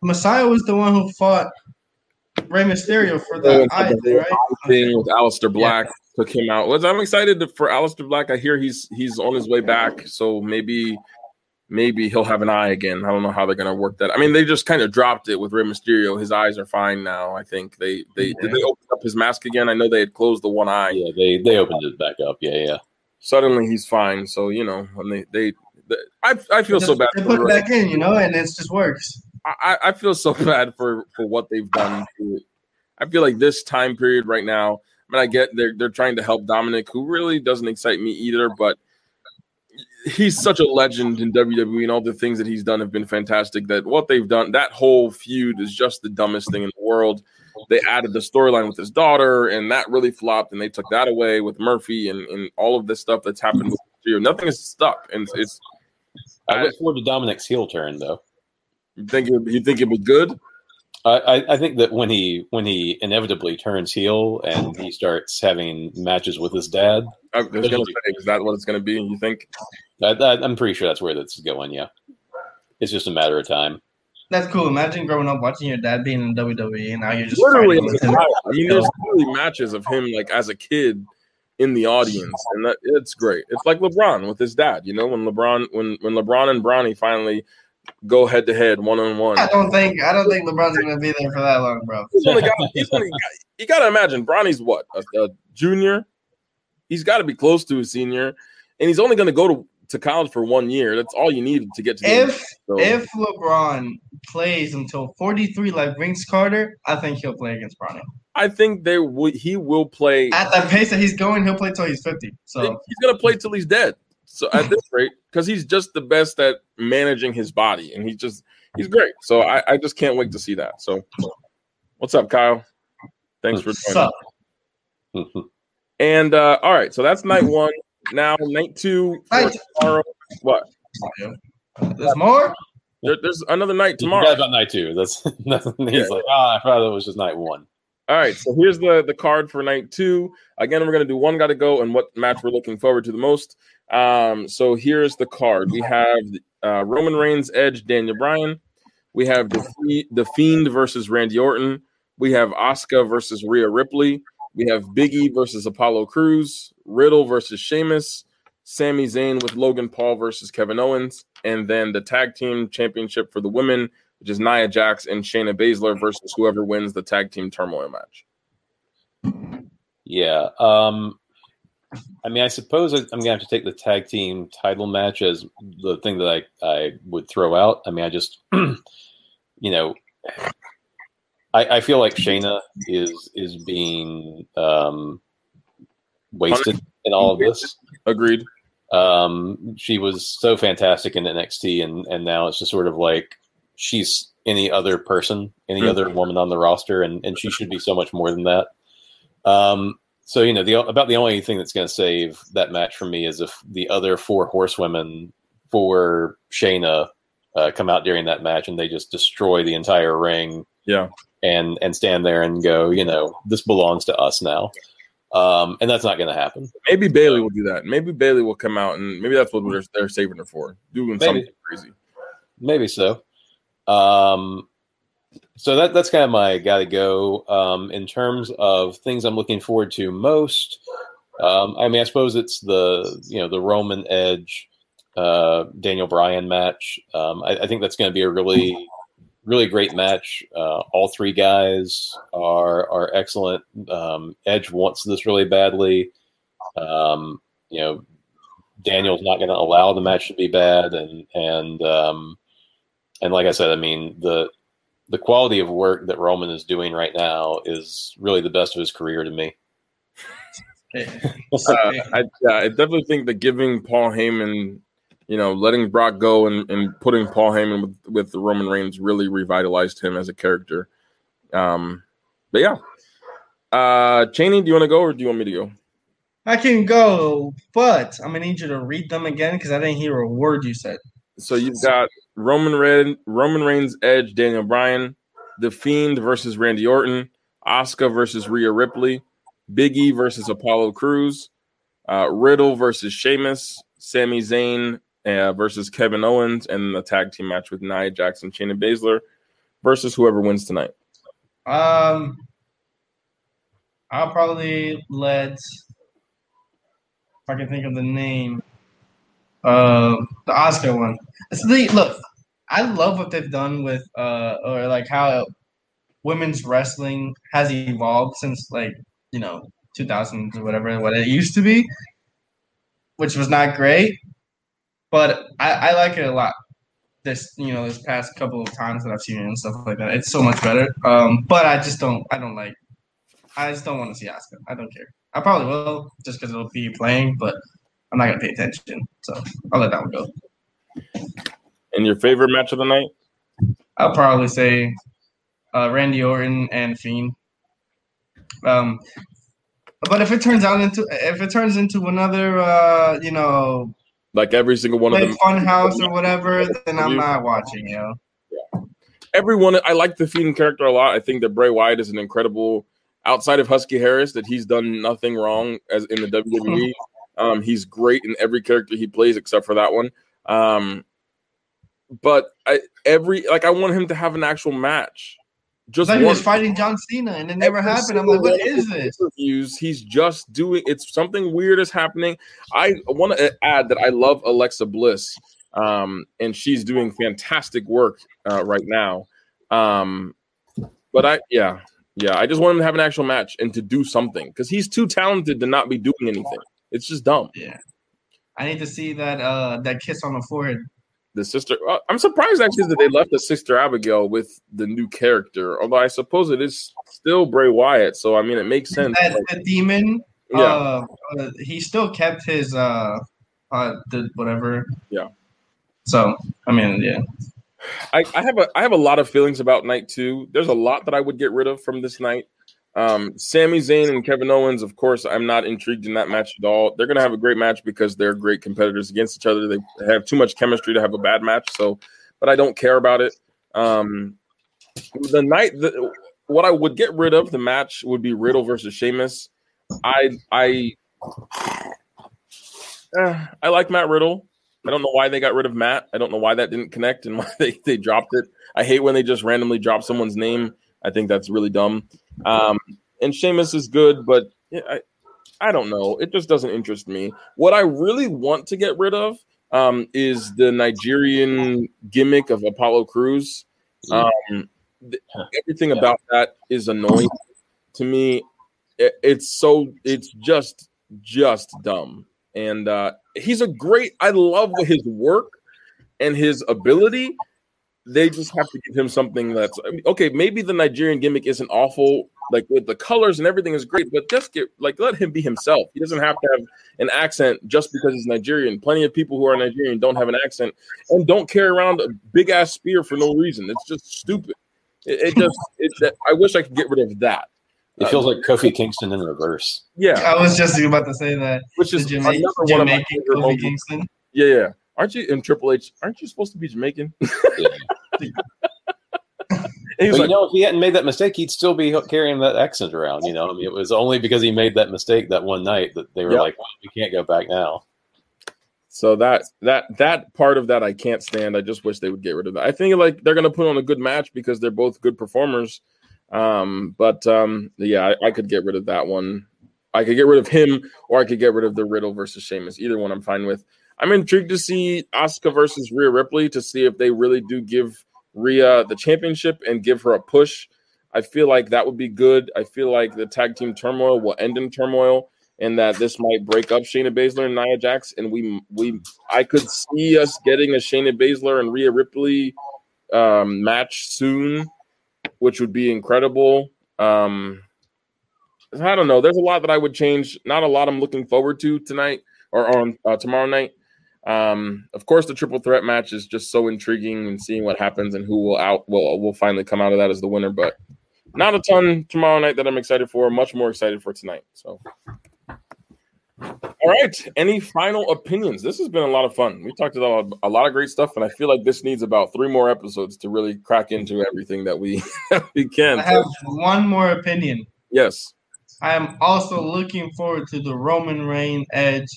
Messiah was the one who fought Rey Mysterio for the eye thing, right? Thing with Aleister Black took him out. Was I'm excited for Aleister Black. I hear he's he's on his way back, so maybe maybe he'll have an eye again. I don't know how they're gonna work that. I mean, they just kind of dropped it with Rey Mysterio. His eyes are fine now. I think they they did they open up his mask again. I know they had closed the one eye. Yeah, they they opened it back up. Yeah, yeah. Suddenly he's fine. So you know when they they. they I, I feel They so bad. They for put it back in, you know, and it just works. I, I feel so bad for for what they've done. I feel like this time period right now. I mean, I get they're they're trying to help Dominik, who really doesn't excite me either. But he's such a legend in WWE, and all the things that he's done have been fantastic. That what they've done, that whole feud is just the dumbest thing in the world. They added the storyline with his daughter, and that really flopped. And they took that away with Murphy and, and all of this stuff that's happened with Mysterio. Nothing is stuck, and it's. I look forward to Dominik's heel turn though. You think it, you think it was good? I, I, I think that when he when he inevitably turns heel and he starts having matches with his dad, I was gonna say, is that what it's gonna be? You think? I, I, I'm pretty sure that's where this is going. Yeah, it's just a matter of time. That's cool. Imagine growing up watching your dad being in WWE, and now you're just Literally, with him. I mean, there's literally matches of him like as a kid in the audience, and that it's great. It's like LeBron with his dad. You know, when LeBron when when LeBron and Bronny finally go head to head, one on one. I don't think I don't think LeBron's gonna be there for that long, bro. He's only got. He's only got you got to imagine Bronny's what a, a junior. He's got to be close to a senior, and he's only going to go to to college for one year. That's all you need to get to. If so, if LeBron plays until 43 like Vince Carter, I think he'll play against Bronny. I think they will, he will play. At the pace that he's going, he'll play till he's 50. So he's going to play till he's dead. So at this rate, because he's just the best at managing his body, and he's just he's great. So I, I just can't wait to see that. So, what's up, Kyle? Thanks for joining. sup? And uh, all right, so that's night one. Now night two for tomorrow. What? There's more. There, there's another night You forgot tomorrow. about night two. That's nothing. He's Yeah. like, oh, I thought it was just night one. All right, so here's the the card for night two. Again, we're gonna do one got to go and what match we're looking forward to the most. Um, so here's the card. We have uh, Roman Reigns, Edge, Daniel Bryan. We have the the Fiend versus Randy Orton. We have Asuka versus Rhea Ripley. We have Big E versus Apollo Crews. Riddle versus Sheamus. Sami Zayn with Logan Paul versus Kevin Owens, and then the tag team championship for the women, which is Nia Jax and Shayna Baszler versus whoever wins the tag team turmoil match. Yeah. Um, I mean, I suppose I'm gonna have to take the tag team title match as the thing that I I would throw out. I mean, I just, you know, I, I feel like Shayna is is being um, wasted in all of this. Agreed. Um, she was so fantastic in NXT, and and now it's just sort of like she's any other person, any Mhm. other woman on the roster, and and she should be so much more than that. Um, so you know, the about the only thing that's going to save that match for me is if the other four horsewomen for Shayna uh, come out during that match and they just destroy the entire ring Yeah. and and stand there and go, you know, this belongs to us now. Um, and that's not going to happen. Maybe Bayley will do that. Maybe Bayley will come out and maybe that's what they're, they're saving her for, doing Maybe. something crazy. Maybe so. Um, so that that's kind of my gotta go. Um, in terms of things I'm looking forward to most, um, I mean, I suppose it's the you know the Roman Edge, uh, Daniel Bryan match. Um, I, I think that's going to be a really really great match. Uh, all three guys are are excellent. Um, Edge wants this really badly. Um, you know, Daniel's not going to allow the match to be bad, and and um, and like I said, I mean the the quality of work that Roman is doing right now is really the best of his career to me. Uh, I, yeah, I definitely think that giving Paul Heyman, you know, letting Brock go and, and putting Paul Heyman with, with the Roman Reigns really revitalized him as a character. Um, but yeah. Uh, Channy, do you want to go or do you want me to go? I can go, but I'm gonna need you to read them again because I didn't hear a word you said. So you've got Roman Red, Roman Reigns, Edge, Daniel Bryan, The Fiend versus Randy Orton, Asuka versus Rhea Ripley, Big E versus Apollo Crews, uh, Riddle versus Sheamus, Sami Zayn uh, versus Kevin Owens, and the tag team match with Nia Jackson, Shayna Baszler versus whoever wins tonight. Um, I'll probably let if I can think of the name. Uh, the Asuka one. Look. I love what they've done with uh, or like how women's wrestling has evolved since like you know 2000s or whatever what it used to be, which was not great, but I, I like it a lot. This you know this past couple of times that I've seen it and stuff like that, it's so much better. Um, but I just don't I don't like I just don't want to see Asuka. I don't care. I probably will just because it'll be playing, but I'm not gonna pay attention. So I'll let that one go. And your favorite match of the night? I'll probably say uh, Randy Orton and Fiend. Um, but if it turns out into if it turns into another uh, you know Like every single one of like them. fun house or whatever, then I'm not watching. You know. everyone I like the Fiend character a lot. I think that Bray Wyatt is an incredible outside of Husky Harris that he's done nothing wrong as in the WWE. Um, he's great in every character he plays except for that one. Um, but I every like I want him to have an actual match. Just like he was fighting John Cena and it never Every happened. I'm like, what is his this? interviews, he's just doing it's something weird is happening. I want to add that I love Alexa Bliss. um, and she's doing fantastic work uh, right now. Um, but I, yeah, yeah, I just want him to have an actual match and to do something because he's too talented to not be doing anything. It's just dumb. Yeah. I need to see that uh that kiss on the forehead. The sister, uh, I'm surprised actually that they left the sister Abigail with the new character. Although I suppose it is still Bray Wyatt, so I mean it makes sense. That, like- that demon, yeah, uh, uh, he still kept his uh, uh, the whatever. Yeah. So I mean, yeah. I, I have a I have a lot of feelings about night two. There's a lot that I would get rid of from this night. Um, Sami Zayn and Kevin Owens, of course, I'm not intrigued in that match at all. They're gonna have a great match because they're great competitors against each other. They have too much chemistry to have a bad match. So, but I don't care about it. Um, the night the, what I would get rid of the match would be Riddle versus Sheamus. I I uh, I like Matt Riddle. I don't know why they got rid of Matt. I don't know why that didn't connect and why they, they dropped it. I hate when they just randomly drop someone's name. I think that's really dumb. Um, and Sheamus is good, but I, I don't know. It just doesn't interest me. What I really want to get rid of um, is the Nigerian gimmick of Apollo Crews. Um, th- everything Yeah. about that is annoying to me. It, it's so it's just just dumb. And uh, he's a great. I love his work and his ability. They just have to give him something that's I mean, okay. Maybe the Nigerian gimmick isn't awful, like with the colors and everything is great, but just get like let him be himself. He doesn't have to have an accent just because he's Nigerian. Plenty of people who are Nigerian don't have an accent and don't carry around a big ass spear for no reason. It's just stupid. It, it just it, that, I wish I could get rid of that. It feels like Kofi Kingston in reverse. Yeah, I was just about to say that. which is Jamaican, another one of my Jamaican favorite Kofi moments. Kingston. Yeah, yeah. Aren't you in Triple H? Aren't you supposed to be Jamaican? Yeah. Like, you know, if he hadn't made that mistake, he'd still be carrying that accent around. You know, I mean, it was only because he made that mistake that one night that they were Yeah. like, well, "We can't go back now." so that that that part of that I can't stand. I just wish they would get rid of that. I think like they're gonna put on a good match because they're both good performers. Um, but um, yeah, I, I could get rid of that one. I could get rid of him, or I could get rid of the Riddle versus Sheamus. Either one, I'm fine with. I'm intrigued to see Asuka versus Rhea Ripley to see if they really do give Rhea the championship and give her a push. I feel like that would be good. I feel like the tag team turmoil will end in turmoil, and that this might break up Shayna Baszler and Nia Jax. And we we I could see us getting a Shayna Baszler and Rhea Ripley um, match soon, which would be incredible. Um, I don't know. There's a lot that I would change. Not a lot I'm looking forward to tonight or on uh, tomorrow night. Um, of course, the triple threat match is just so intriguing and seeing what happens and who will out will will finally come out of that as the winner. But not a ton tomorrow night that I'm excited for. Much more excited for tonight. So, all right. Any final opinions? This has been a lot of fun. We talked about a lot of great stuff, and I feel like this needs about three more episodes to really crack into everything that we we can. I have one more opinion. yes. I am also looking forward to the Roman Reign Edge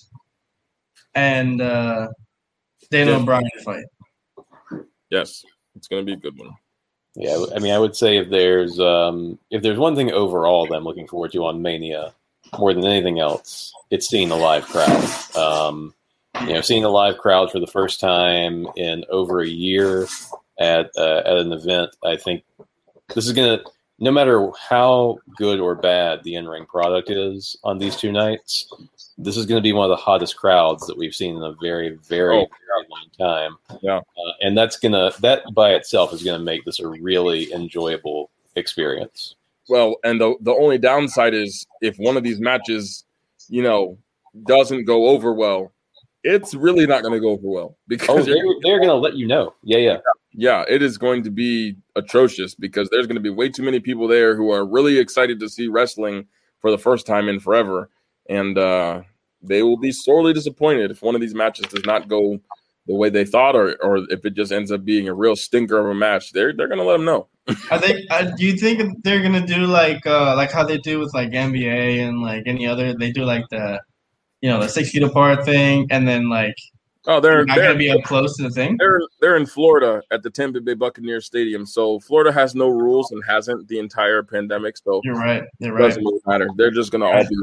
and uh, Daniel Yeah. Bryan fight. Yes. It's going to be a good one. Yeah, I mean, I would say if there's um, if there's one thing overall that I'm looking forward to on Mania more than anything else, it's seeing the live crowd. Um, you know, seeing a live crowd for the first time in over a year at uh, at an event. I think this is gonna, no matter how good or bad the in ring product is on these two nights, this is going to be one of the hottest crowds that we've seen in a very, very, Oh. very long time. Yeah. uh, and that's gonna that by itself is gonna make this a really enjoyable experience. Well, and the the only downside is if one of these matches, you know, doesn't go over well, it's really not going to go over well Oh, because they're, they're gonna let you know. Yeah, yeah. yeah, it is going to be atrocious because there's going to be way too many people there who are really excited to see wrestling for the first time in forever, and uh, they will be sorely disappointed if one of these matches does not go the way they thought, or or if it just ends up being a real stinker of a match. They're they're going to let them know. I think. Uh, do you think they're gonna do like uh, like how they do with like NBA and like any other? They do like the, you know, the six feet apart thing, and then like Oh, they're not they're gonna be up close to the thing. They're they're in Florida at the Tampa Bay Buccaneers Stadium. So Florida has no rules and hasn't the entire pandemic. So You're right. You're it right. doesn't really matter. They're just gonna all be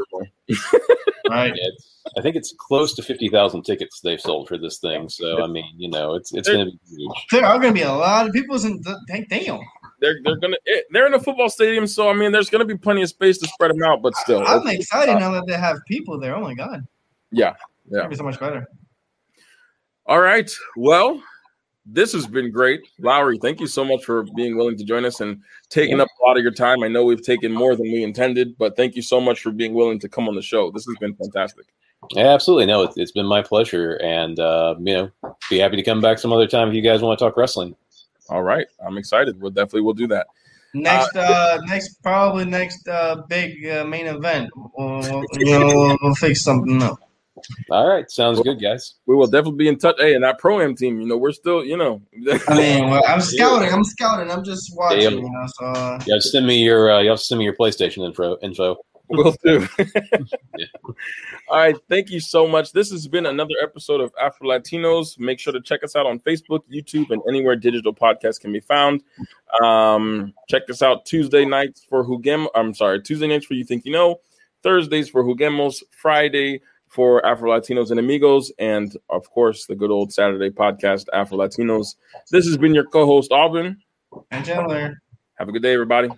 there. Right. Yeah, I think it's close to fifty thousand tickets they've sold for this thing. So I mean, you know, it's it's going to be huge. There are going to be a lot of people. In the, damn. They're they're gonna eh, they're in a football stadium, so I mean, there's gonna be plenty of space to spread them out. But still, I'm excited now that they have people there. Oh my god. Yeah, yeah. It'll be so much better. All right. Well, this has been great. Lowery, thank you so much for being willing to join us and taking up a lot of your time. I know we've taken more than we intended, but thank you so much for being willing to come on the show. This has been fantastic. Yeah, absolutely. No, it's, it's been my pleasure. And, uh, you know, be happy to come back some other time if you guys want to talk wrestling. All right. I'm excited. We'll definitely we'll do that. Next, uh, uh next, probably next uh, big uh, main event. We'll, you know, we'll, we'll fix something up. All right, sounds good, guys. We will definitely be in touch. Hey, and that pro am team, you know, we're still, you know. I mean, well, I'm scouting. I'm scouting. I'm just watching. Yeah, you know, so uh, yeah, send me your. Uh, you have to send me your PlayStation info. Info. Will do. yeah. All right. Thank you so much. This has been another episode of Afro Latinos. Make sure to check us out on Facebook, YouTube, and anywhere digital podcasts can be found. Um, check us out Tuesday nights for Hugem. I'm sorry, Tuesday nights for You Think You Know, Thursdays for Hugemos, Friday for Afro Latinos and Amigos, and of course, the good old Saturday podcast, Afro Latinos. This has been your co host, Aubyn. And Chandler. Have a good day, everybody.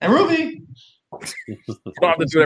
And Ruby don't have to do it.